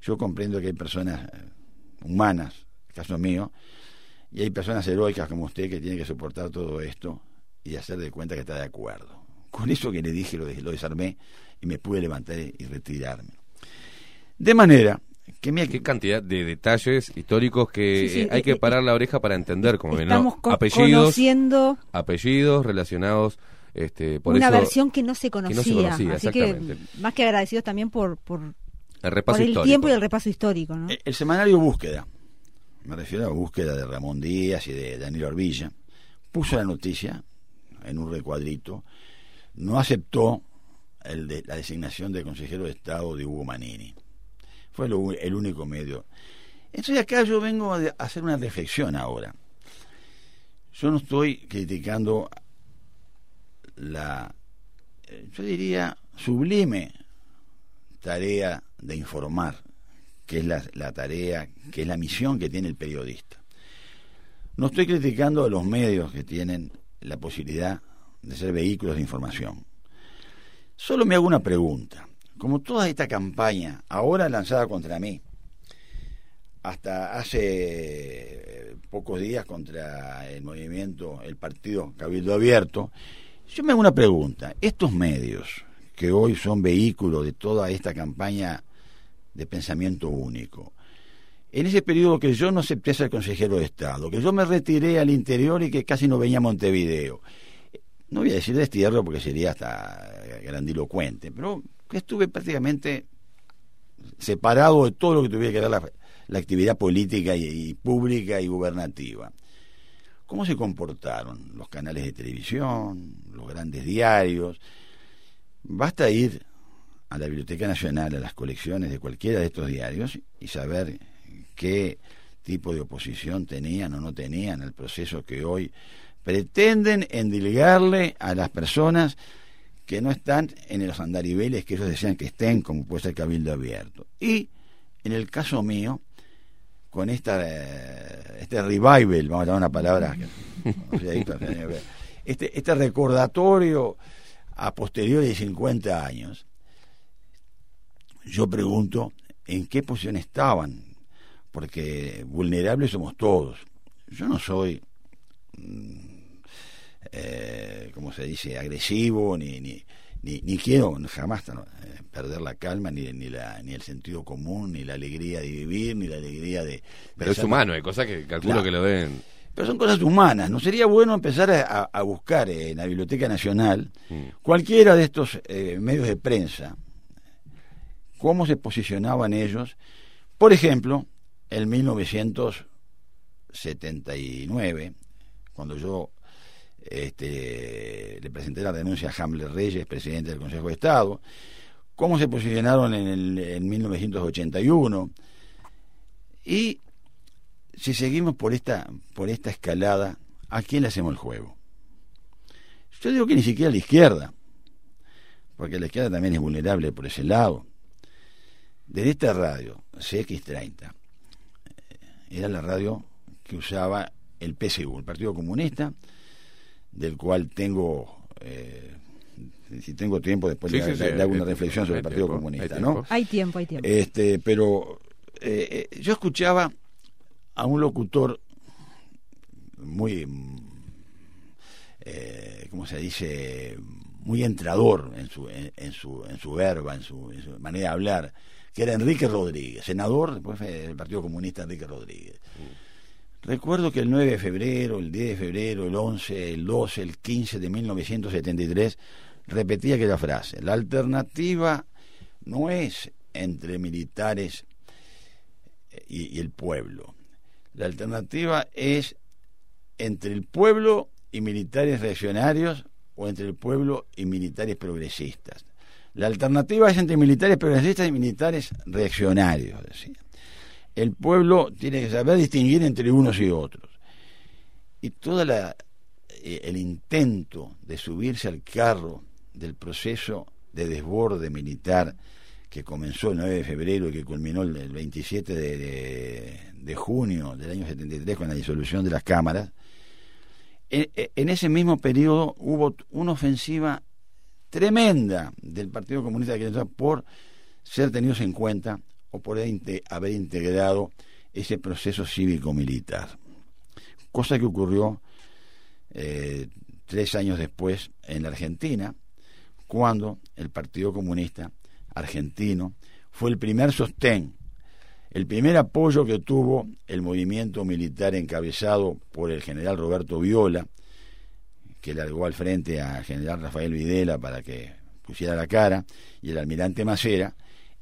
Yo comprendo que hay personas eh, humanas, caso mío, y hay personas heroicas como usted que tienen que soportar todo esto y hacer de cuenta que está de acuerdo. Con eso que le dije lo, lo desarmé y me pude levantar y retirarme. De manera que mira qué cantidad de detalles históricos que hay que parar la oreja para entender como ven apellidos conociendo apellidos relacionados este, por una versión que no se conocía, así que más que agradecidos también por por el, repaso el tiempo y el repaso histórico ¿no? el, semanario Búsqueda me refiero a Búsqueda de Ramón Díaz y de Daniel Orbilla puso la noticia en un recuadrito no aceptó el de, la designación de consejero de Estado de Hugo Manini fue el único medio. Entonces acá yo vengo a hacer una reflexión ahora. Yo no estoy criticando la, eh, yo diría, sublime tarea de informar, que es la, tarea, que es la misión que tiene el periodista. No estoy criticando a los medios que tienen la posibilidad de ser vehículos de información. Solo me hago una pregunta como toda esta campaña, ahora lanzada contra mí, hasta hace eh, pocos días contra el movimiento, el partido Cabildo Abierto, yo me hago una pregunta. Estos medios, que hoy son vehículos de toda esta campaña de pensamiento único, en ese periodo que yo no acepté ser consejero de Estado, que yo me retiré al interior y que casi no venía a Montevideo, no voy a decir destierro porque sería hasta grandilocuente, pero estuve prácticamente separado de todo lo que tuviera que dar la, actividad política y, pública y gubernativa. ¿Cómo se comportaron los canales de televisión, los grandes diarios? Basta ir a la Biblioteca Nacional, a las colecciones de cualquiera de estos diarios y saber qué tipo de oposición tenían o no tenían el proceso que hoy pretenden endilgarle a las personas que no están en los andariveles que ellos desean que estén, como puede ser el Cabildo Abierto. Y en el caso mío, con esta, eh, este revival, vamos a llamar una palabra, este, este recordatorio a posteriori de 50 años, yo pregunto en qué posición estaban, porque vulnerables somos todos. Yo no soy mm, eh, como se dice, agresivo, ni, ni, ni, quiero jamás eh, perder la calma, ni, ni, la, ni el sentido común, ni la alegría de vivir, ni la alegría de... Pero es humano, hay cosas que calculo que lo ven. Pero son cosas humanas. ¿No sería bueno empezar a, buscar en la Biblioteca Nacional mm. cualquiera de estos eh, medios de prensa, cómo se posicionaban ellos? Por ejemplo, en 1979, cuando yo este, le presenté la denuncia a Hamlet Reyes, presidente del Consejo de Estado, cómo se posicionaron en, el, en 1981 y si seguimos por esta, por esta escalada, ¿a quién le hacemos el juego? Yo digo que ni siquiera a la izquierda, porque la izquierda también es vulnerable por ese lado. Desde esta radio, CX30, eh, era la radio que usaba el PSU, el Partido Comunista, del cual tengo, eh, si tengo tiempo después de, alguna reflexión sobre el Partido Comunista, ¿no? Hay tiempo, hay tiempo. Este, pero eh, eh, yo escuchaba a un locutor muy, eh, ¿cómo se dice? Muy entrador en su, en, su, en su verba, en su, manera de hablar, que era Enrique Rodríguez, senador después del Partido Comunista Enrique Rodríguez. Mm. Recuerdo que el 9 de febrero, el 10 de febrero, el 11, el 12, el 15 de 1973 repetía aquella frase. La alternativa no es entre militares y, el pueblo. La alternativa es entre el pueblo y militares reaccionarios o entre el pueblo y militares progresistas. La alternativa es entre militares progresistas y militares reaccionarios, decía el pueblo tiene que saber distinguir entre unos y otros. Y todo eh, el intento de subirse al carro del proceso de desborde militar que comenzó el 9 de febrero y que culminó el 27 de, junio del año 73 con la disolución de las cámaras, en, ese mismo periodo hubo una ofensiva tremenda del Partido Comunista de por ser tenidos en cuenta o por haber integrado ese proceso cívico-militar. Cosa que ocurrió eh, tres años después en la Argentina, cuando el Partido Comunista argentino fue el primer sostén, el primer apoyo que tuvo el movimiento militar encabezado por el general Roberto Viola, que largó al frente al general Rafael Videla para que pusiera la cara, y el almirante Macera,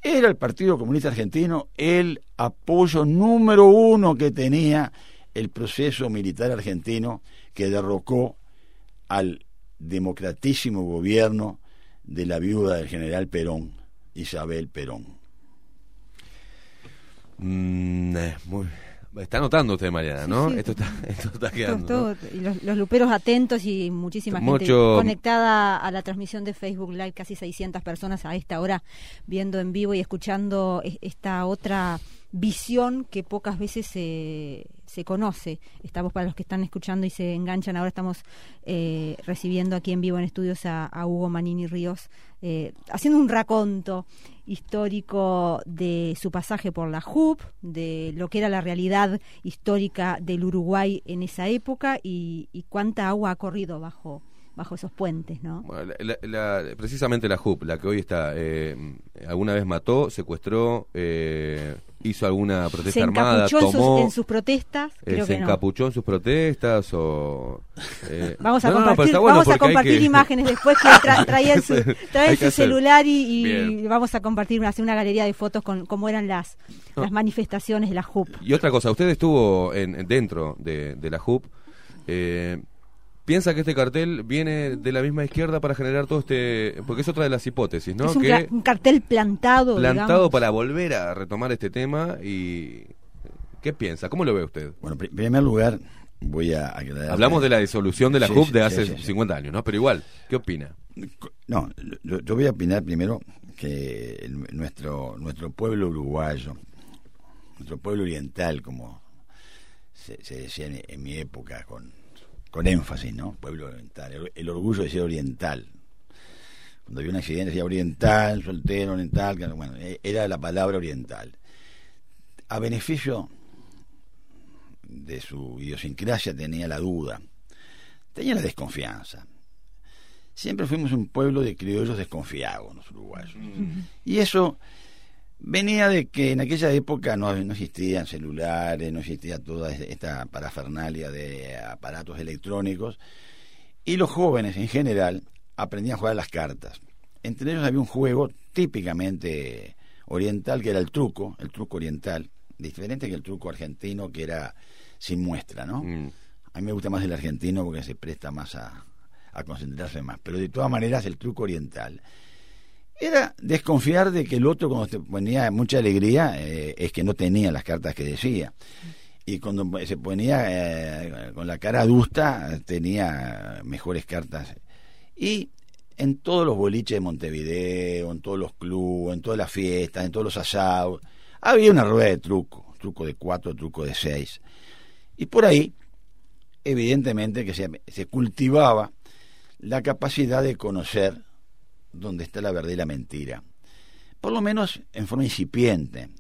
era el Partido Comunista Argentino el apoyo número uno que tenía el proceso militar argentino que derrocó al democratísimo gobierno de la viuda del general Perón, Isabel Perón. Mm, eh, está notando usted, Mariana, ¿no? Esto, está, esto está quedando. y los, luperos atentos y muchísima gente conectada a la transmisión de Facebook Live, casi 600 personas a esta hora viendo en vivo y escuchando esta otra visión que pocas veces se, se conoce. Estamos para los que están escuchando y se enganchan. Ahora estamos eh, recibiendo aquí en vivo en estudios a, Hugo Manini Ríos, eh, haciendo un raconto histórico de su pasaje por la JUP, de lo que era la realidad histórica del Uruguay en esa época y, cuánta agua ha corrido bajo bajo esos puentes, ¿no? precisamente la JUP, la que hoy está, eh, alguna vez mató, secuestró, eh, hizo alguna protesta armada, tomó, en sus, protestas, eh, se encapuchó en sus protestas o eh, vamos a compartir, vamos a compartir imágenes después que trae su, su celular y, vamos a compartir hacer una galería de fotos con cómo eran las las manifestaciones de la JUP. Y otra cosa, usted estuvo en, dentro de, de la JUP. Eh, piensa que este cartel viene de la misma izquierda para generar todo este porque es otra de las hipótesis no es un, cartel plantado plantado para volver a retomar este tema y qué piensa cómo lo ve usted bueno en primer lugar voy a hablamos de la disolución de la CUP de hace 50 años no pero igual qué opina no yo, voy a opinar primero que nuestro nuestro pueblo uruguayo nuestro pueblo oriental como se, decía en mi época con con énfasis, ¿no? Pueblo oriental, el, orgullo de ser oriental. Cuando había un accidente decía oriental, soltero, oriental, bueno, e, era la palabra oriental. A beneficio de su idiosincrasia tenía la duda, tenía la desconfianza. Siempre fuimos un pueblo de criollos desconfiados, los uruguayos. Y eso venía de que en aquella época no, existían celulares, no existía toda esta parafernalia de aparatos electrónicos, y los jóvenes en general aprendían a jugar las cartas. Entre ellos había un juego típicamente oriental que era el truco, el truco oriental, diferente que el truco argentino que era sin muestra, ¿no? Mm. A mí me gusta más el argentino porque se presta más a, a concentrarse más, pero de todas maneras el truco oriental era desconfiar de que el otro cuando te ponía mucha alegría eh, es que no tenía las cartas que decía y cuando se ponía eh, con la cara adusta tenía mejores cartas y en todos los boliches de Montevideo, en todos los clubes, en todas las fiestas, en todos los asados, había una rueda de truco, truco de cuatro, truco de seis. Y por ahí, evidentemente que se, se cultivaba la capacidad de conocer donde está la verdad y la mentira. Por lo menos en forma incipiente,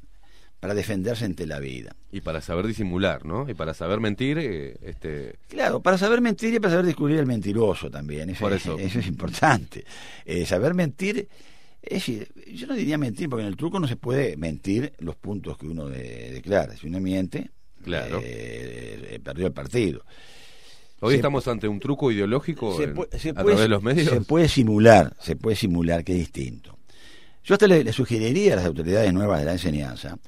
para defenderse ante la vida. Y para saber disimular, ¿no? Y para saber mentir, eh, este... Claro, para saber mentir y para saber descubrir el mentiroso también. Eso, Por eso. eso es importante. Eh, saber mentir, es yo no diría mentir, porque en el truco no se puede mentir los puntos que uno declara. Si uno miente, claro. Eh, perdió el partido. Hoy estamos ante un truco ideológico a través de los medios. Se puede simular, se puede simular que es distinto. Yo hasta le, sugeriría a las autoridades nuevas de la enseñanza,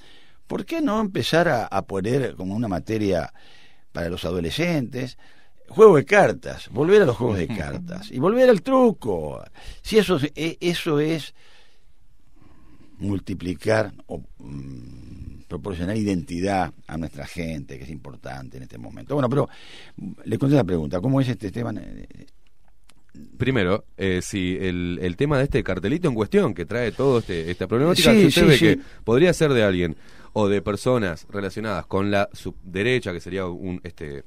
¿por qué no empezar a, poner como una materia para los adolescentes juego de cartas, volver a los juegos de cartas y volver al truco? Si eso, e, eso es multiplicar o mm, proporcionar identidad a nuestra gente, que es importante en este momento. Bueno, pero le conté la pregunta, ¿cómo es este Esteban? primero, eh, si el, el tema de este cartelito en cuestión que trae todo este, esta problemática, Sí, si usted sí, ve sí. que podría ser de alguien o de personas relacionadas con la subderecha, que sería un este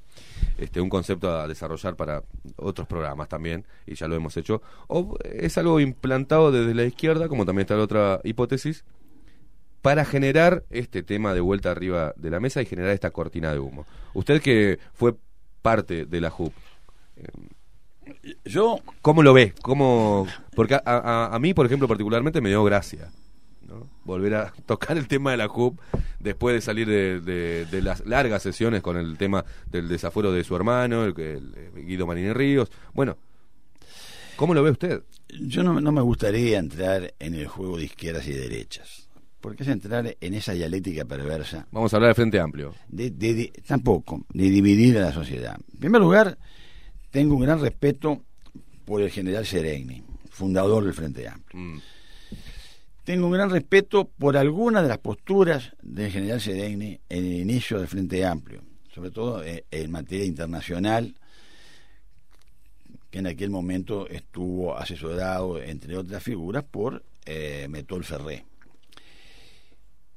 este un concepto a desarrollar para otros programas también, y ya lo hemos hecho, o es algo implantado desde la izquierda, como también está la otra hipótesis, para generar este tema de vuelta arriba de la mesa y generar esta cortina de humo. Usted que fue parte de la JUP, Yo, ¿Cómo lo ves? ¿Cómo... Porque a, a- a mí, por ejemplo, particularmente me dio gracia. ¿no? Volver a tocar el tema de la CUP después de salir de, de- de las largas sesiones con el tema del desafuero de su hermano, el, que- el, eh, Guido Marini Ríos. Bueno, ¿cómo lo ve usted? yo no, no me gustaría entrar en el juego de izquierdas y derechas, porque es entrar en esa dialéctica perversa Vamos a hablar de Frente Amplio. de, de- de- tampoco, de dividir a la sociedad. En primer lugar, tengo un gran respeto por el general Seregni, fundador del Frente Amplio. Mm, Tengo un gran respeto por algunas de las posturas del general Seregni en el inicio del Frente Amplio, sobre todo eh, en materia internacional, que en aquel momento estuvo asesorado, entre otras figuras, por eh, Metol Ferré.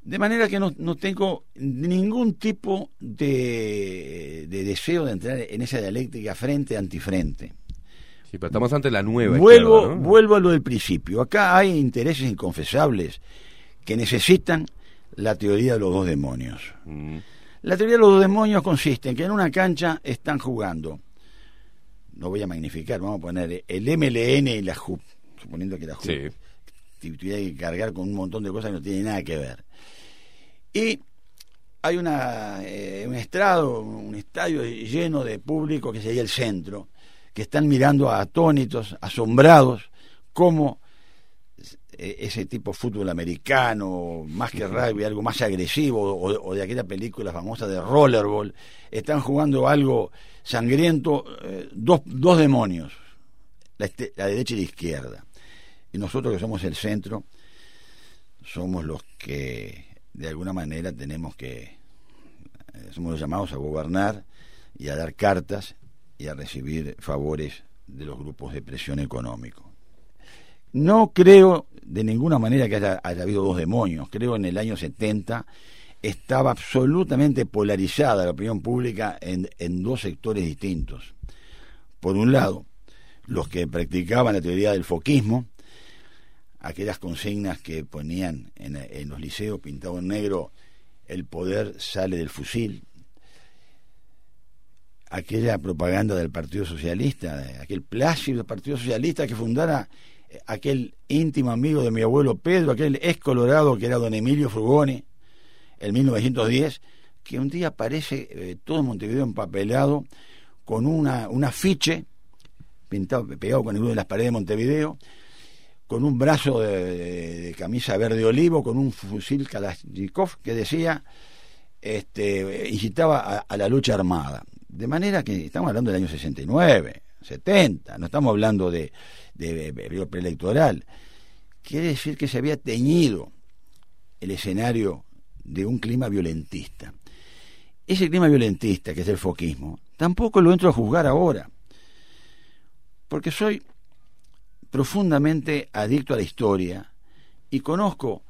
De manera que no, no tengo ningún tipo de, de deseo de entrar en esa dialéctica frente-antifrente. Sí, pero estamos ante la nueva Vuelvo, izquierda, ¿no? vuelvo a lo del principio. Acá hay intereses inconfesables que necesitan la teoría de los dos demonios. Mm, La teoría de los dos demonios consiste en que en una cancha están jugando, no voy a magnificar, vamos a poner el MLN y la JUP, suponiendo que la JUP Sí. tuviera que cargar con un montón de cosas que no tienen nada que ver. Y hay una, eh, un estrado, un estadio lleno de público que sería el centro, que están mirando atónitos, asombrados, cómo eh, ese tipo de fútbol americano, más que rugby, algo más agresivo, o, o de aquella película famosa de Rollerball, están jugando algo sangriento, eh, dos, dos demonios, la, este- la derecha y la izquierda. Y nosotros que somos el centro, somos los que de alguna manera tenemos que, eh, somos llamados a gobernar y a dar cartas y a recibir favores de los grupos de presión económico. No creo de ninguna manera que haya, haya habido dos demonios. Creo en el año 70 estaba absolutamente polarizada la opinión pública en, en dos sectores distintos. Por un lado, los que practicaban la teoría del foquismo, aquellas consignas que ponían en, los liceos pintado en negro, el poder sale del fusil, aquella propaganda del Partido Socialista, aquel plácido Partido Socialista que fundara eh, aquel íntimo amigo de mi abuelo Pedro, aquel ex colorado que era don Emilio Frugone, en 1910, que un día aparece eh, todo Montevideo empapelado con una, un afiche pintado, pegado con el de las paredes de Montevideo, con un brazo de, camisa verde olivo, con un fusil Kalashnikov que decía, este, incitaba a, a la lucha armada. De manera que estamos hablando del año 69, 70, no estamos hablando de, de, periodo preelectoral. Quiere decir que se había teñido el escenario de un clima violentista. Ese clima violentista, que es el foquismo, tampoco lo entro a juzgar ahora, porque soy profundamente adicto a la historia y conozco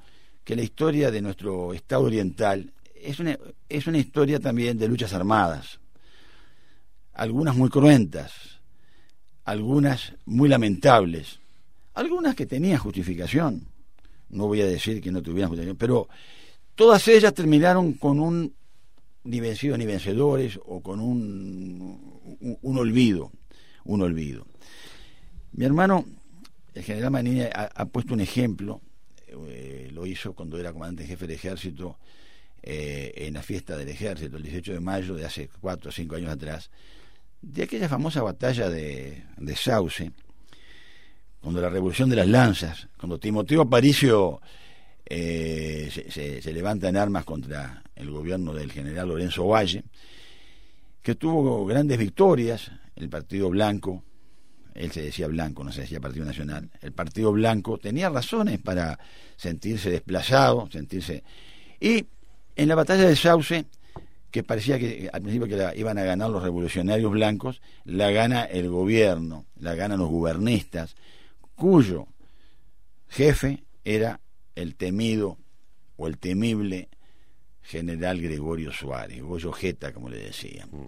que la historia de nuestro Estado oriental es una, es una historia también de luchas armadas, algunas muy cruentas, algunas muy lamentables, algunas que tenían justificación, no voy a decir que no tuvieran justificación, pero todas ellas terminaron con un ni vencidos ni vencedores o con un, un, un olvido, un olvido. Mi hermano, el general Manini, ha, puesto un ejemplo, eh, lo hizo cuando era comandante jefe del ejército, eh, en la fiesta del ejército, el 18 de mayo de hace cuatro o cinco años atrás, de aquella famosa batalla de, de Sauce, cuando la revolución de las lanzas, cuando Timoteo Aparicio eh, se, se, se, levanta en armas contra el gobierno del general Lorenzo Valle, que tuvo grandes victorias, el Partido Blanco, él se decía blanco, no se decía Partido Nacional, el Partido Blanco tenía razones para sentirse desplazado, sentirse... Y en la batalla de Sauce que parecía que al principio que la iban a ganar los revolucionarios blancos, la gana el gobierno, la ganan los gubernistas, cuyo jefe era el temido o el temible general Gregorio Suárez, Goyo Jeta, como le decían. Mm.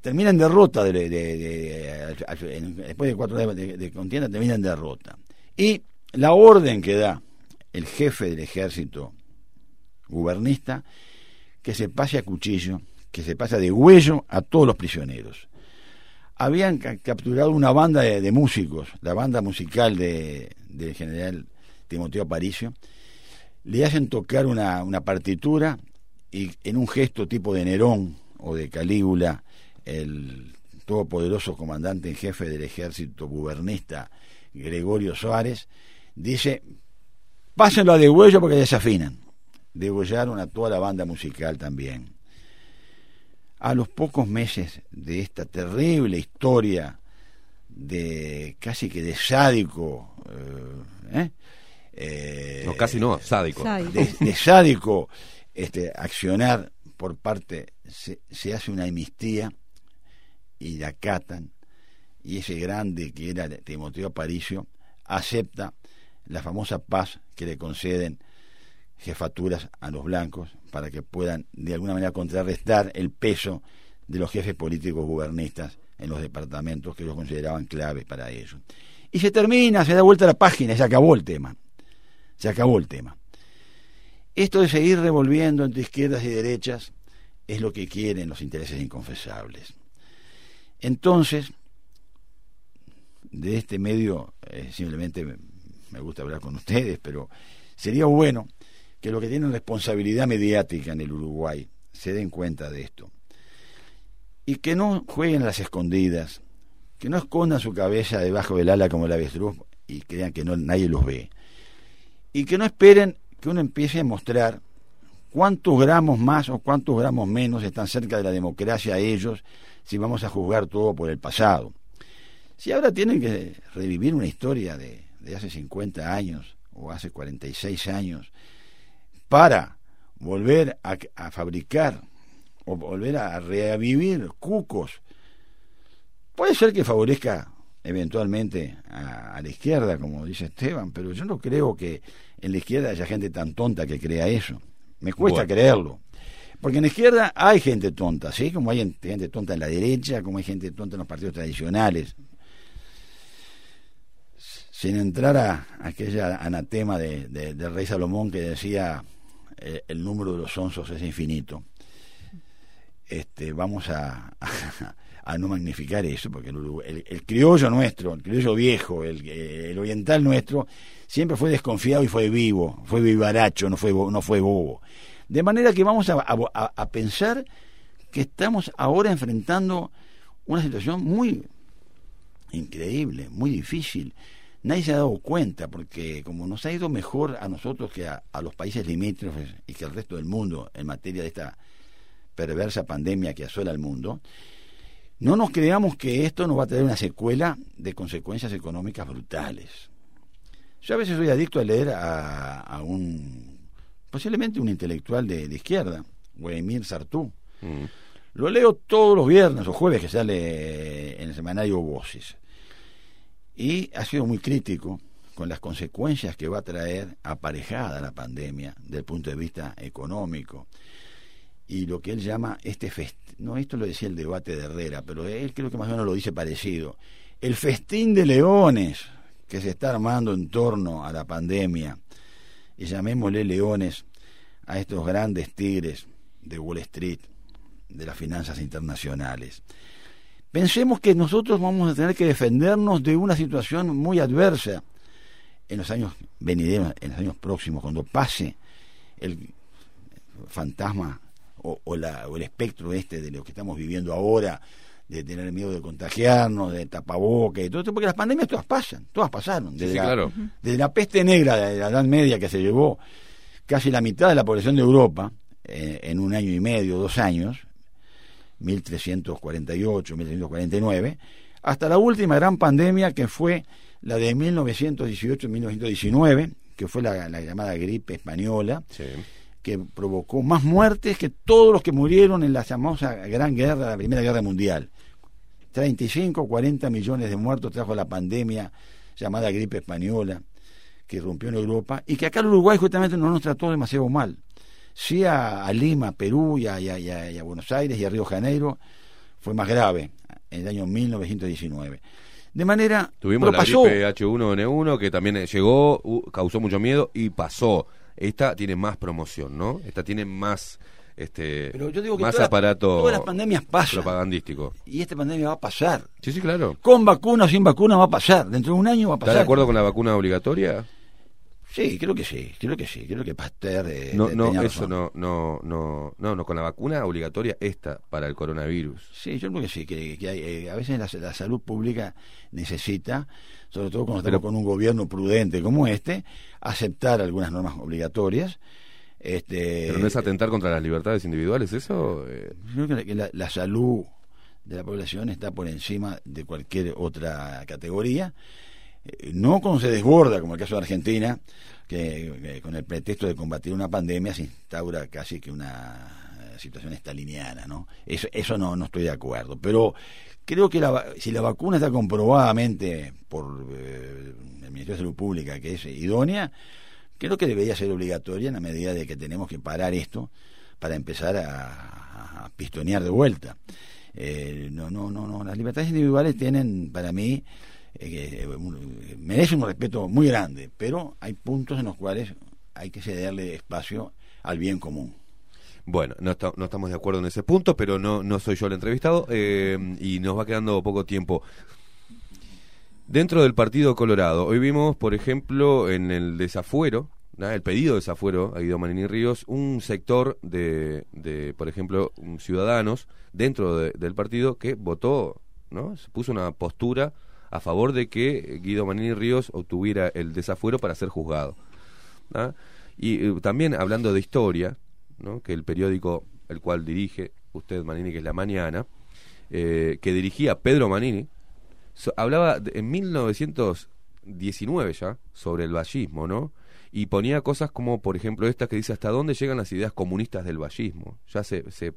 Termina en derrota, de, después de cuatro años de, contienda, termina en derrota. Y la orden que da el jefe del ejército gubernista, que se pase a cuchillo, que se pasa de huello a todos los prisioneros. Habían capturado una banda de, músicos, la banda musical de, del general Timoteo Aparicio, le hacen tocar una partitura y en un gesto tipo de Nerón o de Calígula, el todopoderoso comandante en jefe del ejército gubernista Gregorio Suárez, dice, pásenlo a degüello porque desafinan. Degollaron a toda la banda musical también. A los pocos meses de esta terrible historia de casi que de sádico, eh, ¿eh? Eh, no, casi no, sádico. De, sádico este, accionar por parte, se, se, hace una amnistía y la acatan, y ese grande que era Timoteo Aparicio acepta la famosa paz que le conceden jefaturas a los blancos para que puedan de alguna manera contrarrestar el peso de los jefes políticos gubernistas en los departamentos que ellos consideraban claves para ello. Y se termina, se da vuelta la página, se acabó el tema. Se acabó el tema. Esto de seguir revolviendo entre izquierdas y derechas es lo que quieren los intereses inconfesables. Entonces, de este medio, eh, simplemente me gusta hablar con ustedes, pero sería bueno que los que tienen responsabilidad mediática en el Uruguay se den cuenta de esto. Y que no jueguen las escondidas, que no escondan su cabeza debajo del ala como el avestruz y crean que no, nadie los ve y que no esperen que uno empiece a mostrar cuántos gramos más o cuántos gramos menos están cerca de la democracia ellos si vamos a juzgar todo por el pasado. Si ahora tienen que revivir una historia de, de hace 50 años o hace 46 años para volver a, a fabricar o volver a revivir cucos, puede ser que favorezca eventualmente a, la izquierda, como dice Esteban, pero yo no creo que en la izquierda haya gente tan tonta que crea eso. Me cuesta creerlo. Porque en la izquierda hay gente tonta, ¿sí? Como hay gente tonta en la derecha, como hay gente tonta en los partidos tradicionales. Sin entrar a, aquella anatema de, del rey Salomón que decía eh, el número de los onzos es infinito. Este, vamos a a no magnificar eso, porque el, criollo nuestro, el criollo viejo, el, oriental nuestro, siempre fue desconfiado y fue vivo, fue vivaracho, no fue, no fue bobo. De manera que vamos a, a, pensar que estamos ahora enfrentando una situación muy increíble, muy difícil. Nadie se ha dado cuenta, porque como nos ha ido mejor a nosotros que a, a los países limítrofes y que al resto del mundo en materia de esta perversa pandemia que asola al mundo, no nos creamos que esto nos va a traer una secuela de consecuencias económicas brutales. Yo a veces soy adicto a leer a, un, posiblemente un intelectual de, izquierda, Wemir Sartú. Mm. Lo leo todos los viernes o jueves que sale en el semanario Voces. Y ha sido muy crítico con las consecuencias que va a traer aparejada la pandemia desde el punto de vista económico y lo que él llama este festín, no, esto lo decía el debate de Herrera, pero él creo que más o menos lo dice parecido, el festín de leones que se está armando en torno a la pandemia, y llamémosle leones a estos grandes tigres de Wall Street, de las finanzas internacionales. Pensemos que nosotros vamos a tener que defendernos de una situación muy adversa en los años venideros, en los años próximos, cuando pase el fantasma o, la, o el espectro este de lo que estamos viviendo ahora, de tener miedo de contagiarnos, de tapaboca y todo esto, porque las pandemias todas pasan, todas pasaron. Desde, la, desde la peste negra de la Edad Media que se llevó casi la mitad de la población de Europa eh, en un año y medio, dos años, 1348, 1349, hasta la última gran pandemia que fue la de 1918-1919, que fue la, llamada gripe española. Que provocó más muertes que todos los que murieron en la famosa Gran Guerra, la Primera Guerra Mundial. 35, 40 millones de muertos trajo la pandemia llamada gripe española que irrumpió en Europa y que acá en Uruguay justamente no nos trató demasiado mal. Sí a, Lima, Perú y a, y a, Buenos Aires y a Río Janeiro fue más grave en el año 1919. De manera. Tuvimos la gripe H1N1 que también llegó, causó mucho miedo y pasó. Esta tiene más promoción, ¿no? Esta tiene más. Este, Pero yo digo que más aparato todas las pandemias pasan. propagandístico. Y esta pandemia va a pasar. Sí, sí, claro. Con vacuna o sin vacuna va a pasar. Dentro de un año va a pasar. ¿Estás de acuerdo con la vacuna obligatoria? Sí, creo que sí, creo que sí, creo que Pasteur. Eh, no, no, eso no, no, no, no, no, con la vacuna obligatoria esta para el coronavirus. Sí, yo creo que sí, que, eh, a veces la, salud pública necesita, sobre todo cuando estamos con un gobierno prudente como este, aceptar algunas normas obligatorias. Este, pero no es atentar contra las libertades individuales, eso. Eh... Yo creo que la, la salud de la población está por encima de cualquier otra categoría eh, no cuando se desborda, como el caso de Argentina, que, con el pretexto de combatir una pandemia se instaura casi que una situación estaliniana, ¿no? Eso, eso no, no estoy de acuerdo. Pero creo que si la vacuna está comprobadamente por eh, el Ministerio de Salud Pública que es idónea, creo que debería ser obligatoria en la medida de que tenemos que parar esto para empezar a, pistonear de vuelta. Eh, no, no, no, no. Las libertades individuales tienen, para mí, eh, eh, merece un respeto muy grande, pero hay puntos en los cuales hay que cederle espacio al bien común. Bueno, no, no estamos de acuerdo en ese punto, pero no, no soy yo el entrevistado eh, y nos va quedando poco tiempo. Dentro del Partido Colorado, hoy vimos, por ejemplo, en el desafuero, el pedido de desafuero a Guido Manini Ríos, un sector de, de por ejemplo, ciudadanos dentro del partido que votó, ¿no? Se puso una postura a favor de que Guido Manini Ríos obtuviera el desafuero para ser juzgado. Y eh, también hablando de historia, que el periódico el cual dirige usted Manini, que es La Mañana, eh, que dirigía Pedro Manini, hablaba en 1919 ya sobre el vallismo, ¿no? Y ponía cosas como, por ejemplo, esta que dice hasta dónde llegan las ideas comunistas del vallismo. Ya se, se,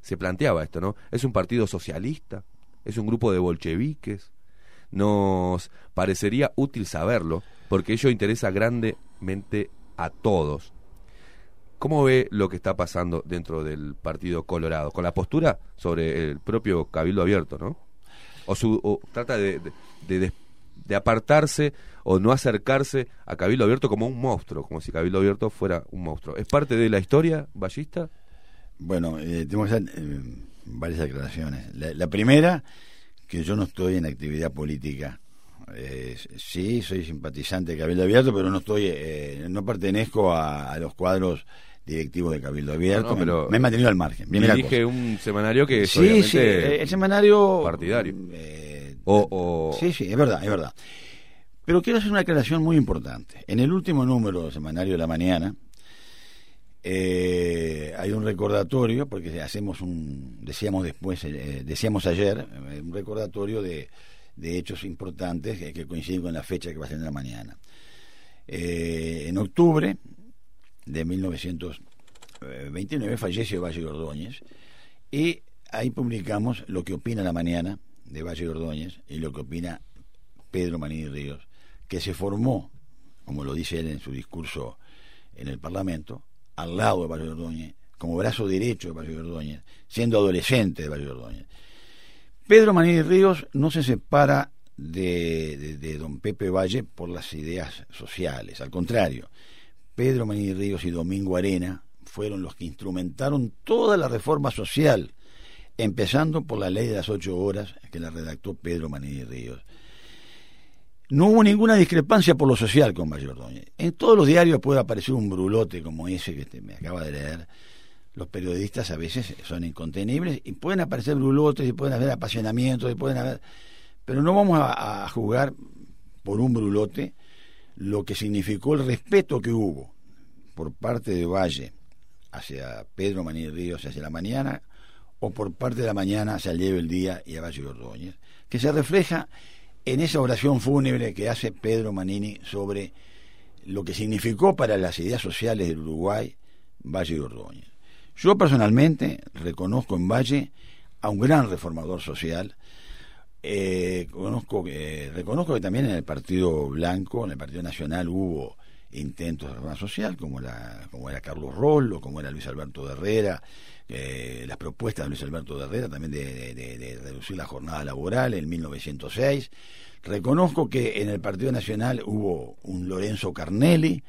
se planteaba esto, ¿no? ¿Es un partido socialista? ¿Es un grupo de bolcheviques? nos parecería útil saberlo, porque ello interesa grandemente a todos. ¿Cómo ve lo que está pasando dentro del Partido Colorado? Con la postura sobre el propio Cabildo Abierto, ¿no? O, su, trata de, de, apartarse o no acercarse a Cabildo Abierto como un monstruo, como si Cabildo Abierto fuera un monstruo. ¿Es parte de la historia ballista? Bueno, eh, tengo eh, varias aclaraciones. la primera que yo no estoy en actividad política. Eh, sí, soy simpatizante de Cabildo Abierto, pero no estoy, eh, no pertenezco a, los cuadros directivos de Cabildo Abierto, pero me, he mantenido al margen. Bien dirige un semanario que es sí, sí, eh, el semanario partidario. o, Sí, sí, es verdad, es verdad. Pero quiero hacer una aclaración muy importante. En el último número del semanario de la mañana, eh, hay un recordatorio, porque hacemos un, decíamos después, eh, decíamos ayer, eh, un recordatorio de, hechos importantes que, coinciden con la fecha que va a la mañana. en octubre de 1929 falleció Valle Ordóñez y ahí publicamos lo que opina la mañana de Valle Ordóñez y lo que opina Pedro Manini Ríos, que se formó, como lo dice él en su discurso en el Parlamento, al lado de Valle Ordóñez, como brazo derecho de Valle Ordóñez, siendo adolescente de Valle Ordóñez. Pedro Manini Ríos no se separa de, de, don Pepe Valle por las ideas sociales, al contrario, Pedro Manini Ríos y Domingo Arena fueron los que instrumentaron toda la reforma social, empezando por la ley de las ocho horas que la redactó Pedro Manini Ríos. No hubo ninguna discrepancia por lo social con Valle Ordóñez. En todos los diarios puede aparecer un brulote como ese que me acaba de leer. Los periodistas a veces son incontenibles y pueden aparecer brulotes y pueden haber apasionamientos y pueden haber... Pero no vamos a, a jugar por un brulote lo que significó el respeto que hubo por parte de Valle hacia Pedro Maní Ríos hacia la mañana o por parte de la mañana hacia el el día y a Valle Ordóñez, que se refleja en esa oración fúnebre que hace Pedro Manini sobre lo que significó para las ideas sociales del Uruguay Valle Ordóñez. Yo personalmente reconozco en Valle a un gran reformador social. Eh, conozco, reconozco que también en el Partido Blanco, en el Partido Nacional, hubo intentos de reforma social, como, la, como era Carlos Rollo, como era Luis Alberto de Herrera, eh, las propuestas de Luis Alberto de Herrera también de, reducir la jornada laboral en 1906. Reconozco que en el Partido Nacional hubo un Lorenzo Carnelli,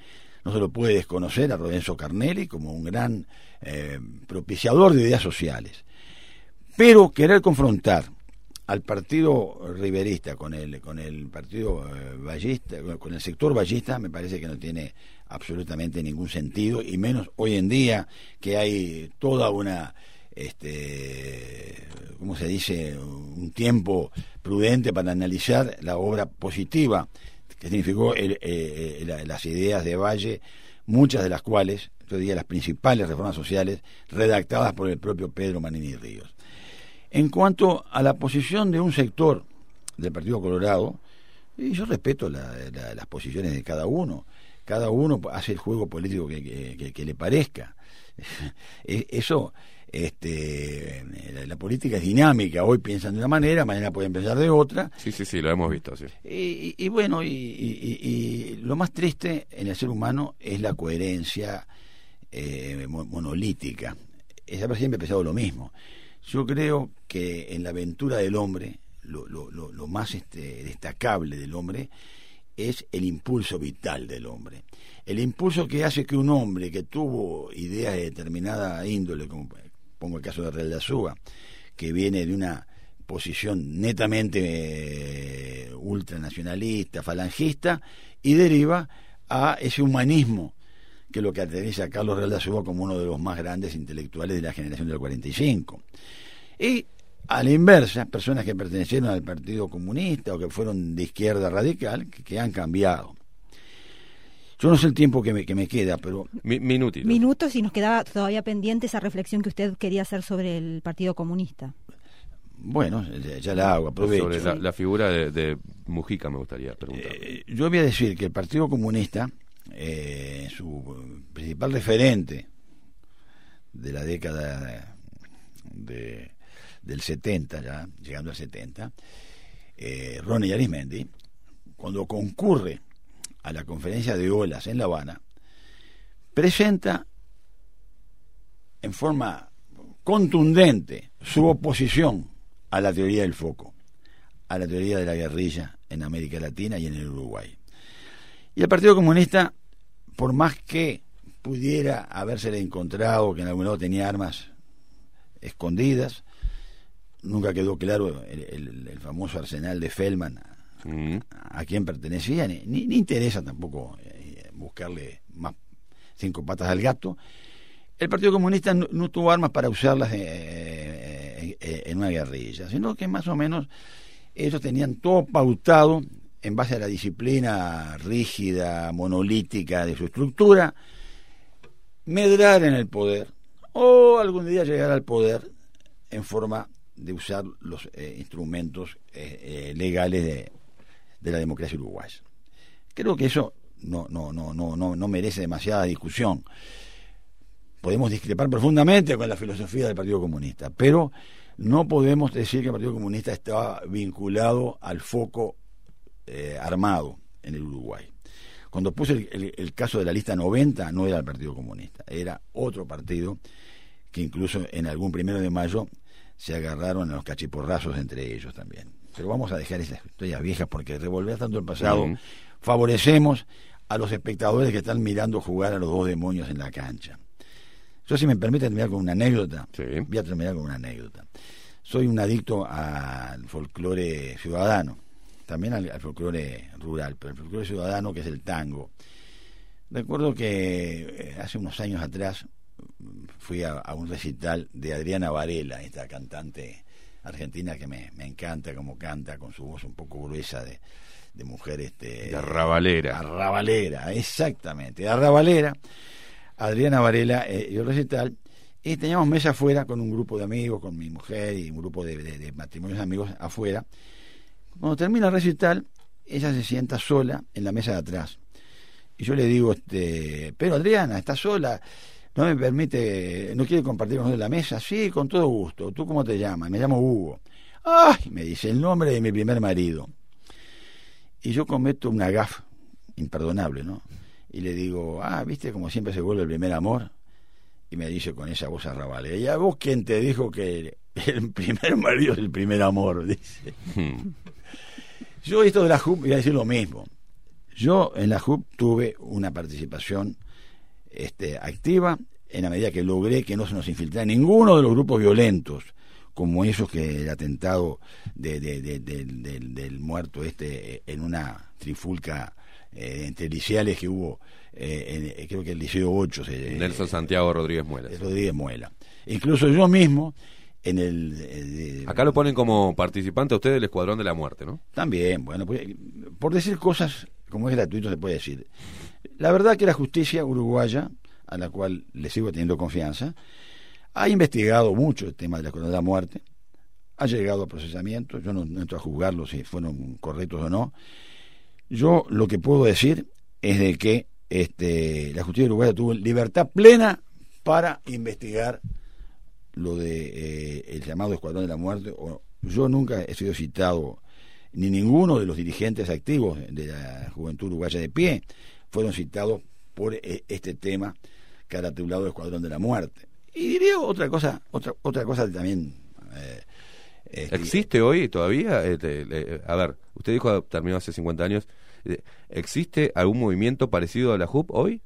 no se lo puede desconocer a Lorenzo Carnelli como un gran eh, propiciador de ideas sociales. Pero querer confrontar al partido riverista con el con el partido eh, ballista con el sector ballista me parece que no tiene absolutamente ningún sentido y menos hoy en día que hay toda una este cómo se dice un tiempo prudente para analizar la obra positiva que significó eh, eh, las ideas de Valle muchas de las cuales yo diría las principales reformas sociales redactadas por el propio Pedro Manini Ríos en cuanto a la posición de un sector del Partido Colorado, y yo respeto las posiciones de cada uno. Cada uno hace el juego político que, le parezca. E, eso, este, la, política es dinámica. Hoy piensan de una manera, mañana pueden pensar de otra. Sí, sí, sí, lo hemos visto. Sí. Y, bueno, y, lo más triste en el ser humano es la coherencia eh, monolítica. Es haber siempre pensado lo mismo. Yo creo que en la aventura del hombre, lo, lo, lo, más este, destacable del hombre es el impulso vital del hombre. El impulso que hace que un hombre que tuvo ideas de determinada índole, como pongo el caso de Real de Azúa, que viene de una posición netamente eh, ultranacionalista, falangista, y deriva a ese humanismo que lo que caracteriza a Carlos Real de Azúa como uno de los más grandes intelectuales de la generación del 45. Y a la inversa, personas que pertenecieron al Partido Comunista o que fueron de izquierda radical, que, han cambiado. Yo no sé el tiempo que me, que me queda, pero... minutitos. Minutos y nos quedaba todavía pendiente esa reflexión que usted quería hacer sobre el Partido Comunista. Bueno, ya la hago, aprovecho. Sobre la, figura de, Mujica me gustaría preguntar. Eh, yo voy a decir que el Partido Comunista eh, su principal referente de la década de, del 70, ya llegando al 70, eh, Ronnie Arismendi, cuando concurre a la conferencia de olas en La Habana, presenta en forma contundente su oposición a la teoría del foco, a la teoría de la guerrilla en América Latina y en el Uruguay. Y el Partido Comunista, por más que pudiera habérsele encontrado que en algún lado tenía armas escondidas, nunca quedó claro el, famoso arsenal de Feldman mm. a, quién pertenecía, ni, ni, interesa tampoco eh, buscarle más cinco patas al gato. El Partido Comunista no, tuvo armas para usarlas eh, eh, en una guerrilla, sino que más o menos ellos tenían todo pautado en base a la disciplina rígida, monolítica de su estructura, medrar en el poder o algún día llegar al poder en forma de usar los eh, instrumentos eh, eh, legales de, la democracia uruguaya. Creo que eso no, no, no, no, no, no merece demasiada discusión. Podemos discrepar profundamente con la filosofía del Partido Comunista, pero no podemos decir que el Partido Comunista estaba vinculado al foco eh, armado en el Uruguay. Cuando puse el, caso de la lista 90, no era el Partido Comunista, era otro partido que incluso en algún primero de mayo se agarraron a los cachiporrazos entre ellos también. Pero vamos a dejar esas historias viejas porque revolver tanto el pasado favorecemos a los espectadores que están mirando jugar a los dos demonios en la cancha. Yo, si me permite terminar con una anécdota, voy a terminar con una anécdota. Soy un adicto al folclore ciudadano también al, folclore rural, pero el folclore ciudadano que es el tango. Recuerdo que eh, hace unos años atrás fui a, un recital de Adriana Varela, esta cantante argentina que me, encanta como canta con su voz un poco gruesa de, de mujer este de arrabalera arrabalera exactamente de arrabalera Adriana Varela eh, y el recital y teníamos mesa afuera con un grupo de amigos con mi mujer y un grupo de, de matrimonios amigos afuera cuando termina el recital, ella se sienta sola en la mesa de atrás. Y yo le digo, este, pero Adriana, está sola. no me permite, no quiere compartir con la mesa. Sí, con todo gusto. ¿Tú cómo te llamas? Me llamo Hugo. ¡Ay! Me dice el nombre de mi primer marido. Y yo cometo una gaf imperdonable, ¿no? Y le digo, ah, ¿viste como siempre se vuelve el primer amor? Y me dice con esa voz arrabale, ¿y a vos quién te dijo que el primer marido es el primer amor? Dice. Yo esto de la JUP voy a decir lo mismo. Yo en la JUP tuve una participación este, activa en la medida que logré que no se nos infiltrara ninguno de los grupos violentos como esos que el atentado de, del, muerto este en una trifulca eh, entre liciales que hubo eh, en, creo que el liceo 8 Nelson Santiago Rodríguez Muela Rodríguez Muela incluso yo mismo en el eh, acá lo ponen como participante usted del escuadrón de la muerte no también bueno pues, por decir cosas como es gratuito se puede decir la verdad que la justicia uruguaya a la cual le sigo teniendo confianza ha investigado mucho el tema de la de la muerte, ha llegado a procesamiento, yo no, entro a juzgarlo si fueron correctos o no. Yo lo que puedo decir es de que este, la justicia uruguaya tuvo libertad plena para investigar lo de eh, el llamado Escuadrón de la Muerte. O, yo nunca he sido citado, ni ninguno de los dirigentes activos de la Juventud Uruguaya de Pie fueron citados por eh, este tema caratulado de Escuadrón de la Muerte. Y diría otra cosa, otra, otra cosa también. Eh, este, ¿Existe hoy todavía? Eh, a ver, usted dijo terminó hace 50 años. Eh, ¿Existe algún movimiento parecido a la JUP hoy?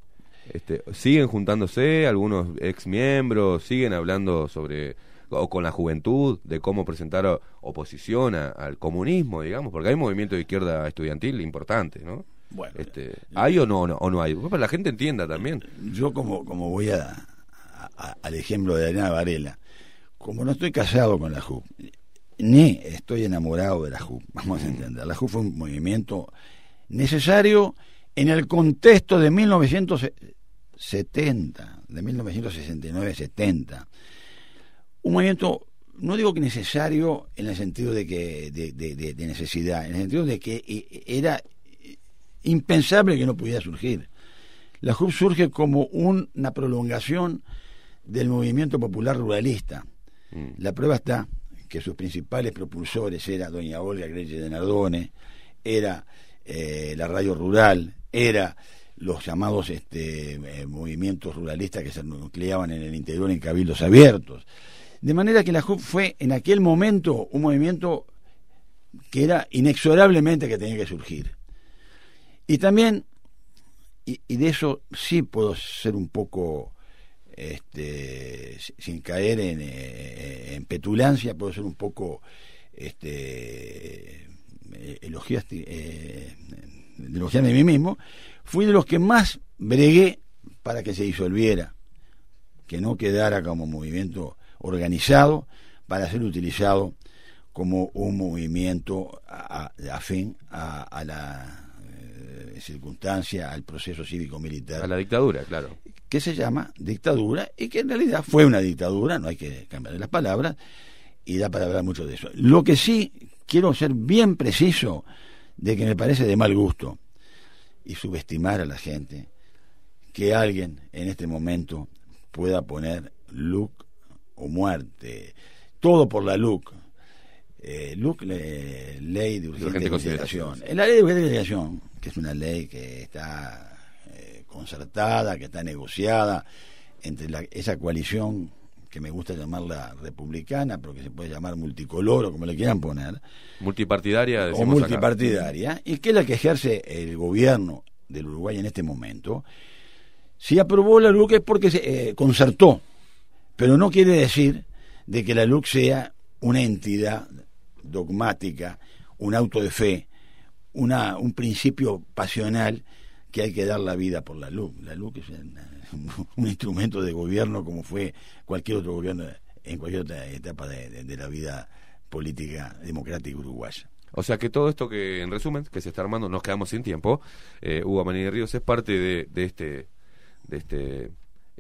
Este, ¿Siguen juntándose algunos ex miembros? ¿Siguen hablando sobre o con la juventud de cómo presentar oposición al comunismo, digamos? Porque hay un movimiento de izquierda estudiantil importante, ¿no? Bueno, este, ¿Hay o no, o no hay? Para la gente entienda también. Yo como, como voy a, al ejemplo de Adriana Varela, como no estoy casado con la JUP, ni estoy enamorado de la JUP, vamos a entender, la JUP fue un movimiento necesario en el contexto de 1970, de 1969-70. Un movimiento, no digo que necesario en el sentido de que de, necesidad, en el sentido de que era impensable que no pudiera surgir. La JUP surge como una prolongación del movimiento popular ruralista. Mm. La prueba está que sus principales propulsores era doña Olga Greche de Nardone, era eh, la radio rural, era los llamados este, eh, movimientos ruralistas que se nucleaban en el interior en cabildos abiertos. De manera que la JUP fue en aquel momento un movimiento que era inexorablemente que tenía que surgir. Y también, y de eso sí puedo ser un poco este, sin caer en, eh, en, petulancia, puedo ser un poco este, eh, elogiaste, eh, de mí mismo, fui de los que más bregué para que se disolviera, que no quedara como movimiento organizado para ser utilizado como un movimiento afín a la circunstancia al proceso cívico-militar. A la dictadura, claro. Que se llama dictadura y que en realidad fue una dictadura, no hay que cambiar las palabras, y da para hablar mucho de eso. Lo que sí quiero ser bien preciso de que me parece de mal gusto y subestimar a la gente que alguien en este momento pueda poner look o muerte, todo por la look. Eh, LUC, ley de urgente consideración. En la ley de urgente consideración que es una ley que está eh, concertada, que está negociada entre la, esa coalición que me gusta llamarla republicana, pero que se puede llamar multicolor o como le quieran poner. Multipartidaria, O multipartidaria, y que es la que ejerce el gobierno del Uruguay en este momento. Si aprobó la LUC es porque se eh, concertó, pero no quiere decir de que la LUC sea una entidad dogmática, un auto de fe, una, un principio pasional que hay que dar la vida por la luz. La luz es un, instrumento de gobierno como fue cualquier otro gobierno en cualquier otra etapa de, la vida política democrática uruguaya. O sea que todo esto que, en resumen, que se está armando, nos quedamos sin tiempo. Eh, Hugo Manini Ríos es parte de, de este, de este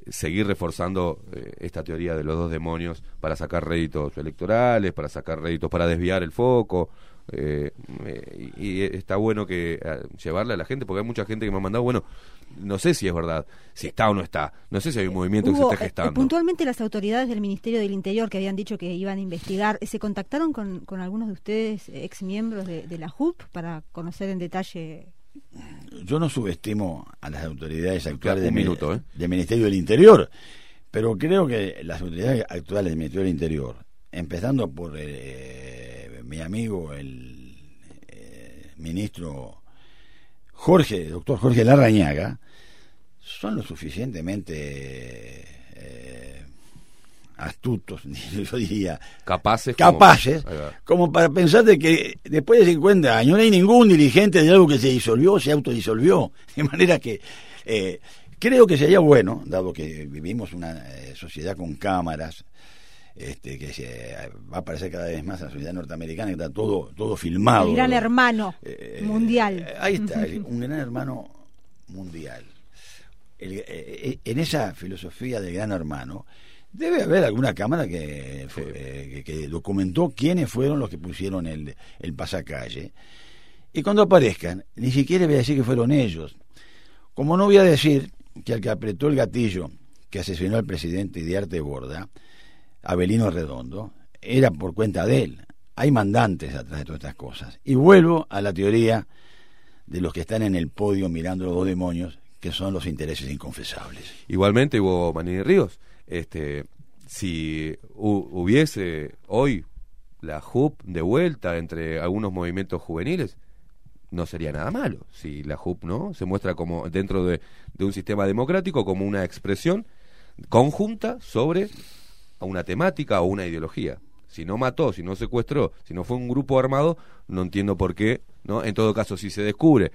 seguir reforzando eh, esta teoría de los dos demonios para sacar réditos electorales, para sacar réditos, para desviar el foco, eh, eh, y, está bueno que llevarle a la gente, porque hay mucha gente que me ha mandado, bueno, no sé si es verdad, si está o no está, no sé si hay un movimiento que se esté gestando. puntualmente las autoridades del Ministerio del Interior que habían dicho que iban a investigar, ¿se contactaron con, con algunos de ustedes, ex miembros de, de la JUP, para conocer en detalle yo no subestimo a las autoridades actuales del, minuto, ¿eh? del Ministerio del Interior, pero creo que las autoridades actuales del Ministerio del Interior, empezando por eh, mi amigo, el eh, ministro Jorge, doctor Jorge Larrañaga, son lo suficientemente astutos, yo diría, capaces, capaces como, para pensar de que después de 50 años no hay ningún dirigente de algo que se disolvió, se autodisolvió. De manera que eh, creo que sería bueno, dado que vivimos una eh, sociedad con cámaras, este, que se, va a aparecer cada vez más en la sociedad norteamericana, que está todo, todo filmado. Un gran hermano eh, mundial. ahí está, un gran hermano mundial. en esa filosofía del gran hermano, Debe haber alguna cámara que, eh, que, documentó quiénes fueron los que pusieron el, el pasacalle. Y cuando aparezcan, ni siquiera voy a decir que fueron ellos. Como no voy a decir que el que apretó el gatillo que asesinó al presidente de Arte Borda, Abelino Redondo, era por cuenta de él. Hay mandantes atrás de todas estas cosas. Y vuelvo a la teoría de los que están en el podio mirando los dos demonios, que son los intereses inconfesables. Igualmente hubo Manini Ríos este, si hubiese hoy la JUP de vuelta entre algunos movimientos juveniles, no sería nada malo. Si la JUP no se muestra como dentro de, un sistema democrático como una expresión conjunta sobre una temática o una ideología. Si no mató, si no secuestró, si no fue un grupo armado, no entiendo por qué, ¿no? En todo caso, si se descubre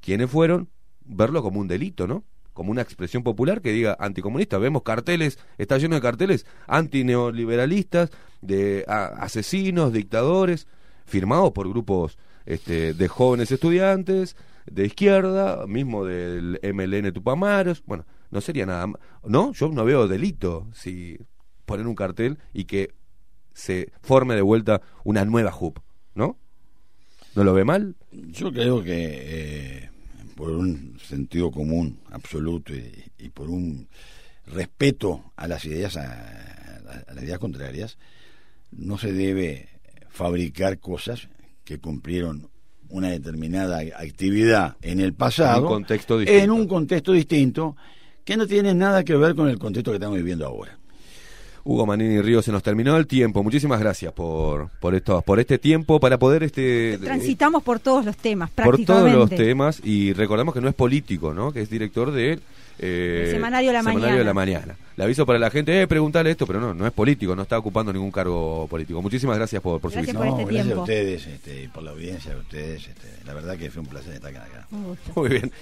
quiénes fueron, verlo como un delito, ¿no? como una expresión popular que diga anticomunista. Vemos carteles, está lleno de carteles antineoliberalistas, de asesinos, dictadores, firmados por grupos este, de jóvenes estudiantes, de izquierda, mismo del MLN Tupamaros. Bueno, no sería nada No, yo no veo delito si ponen un cartel y que se forme de vuelta una nueva JUP, ¿no? ¿No lo ve mal? Yo creo que eh, por un sentido común absoluto y, por un respeto a las ideas a, las ideas contrarias no se debe fabricar cosas que cumplieron una determinada actividad en el pasado en un contexto distinto, en un contexto distinto que no tiene nada que ver con el contexto que estamos viviendo ahora. Hugo Manini Río, se nos terminó el tiempo. Muchísimas gracias por por esto, por este tiempo para poder este transitamos por todos los temas, prácticamente. Por todos los temas y recordamos que no es político, ¿no? Que es director de eh, Semanario, la, Semanario de la Mañana. Le aviso para la gente, eh, preguntarle esto, pero no, no es político, no está ocupando ningún cargo político. Muchísimas gracias por, por su visita. Por este gracias a ustedes este, y por la audiencia de ustedes. Este, la verdad que fue un placer estar acá. Muy bien.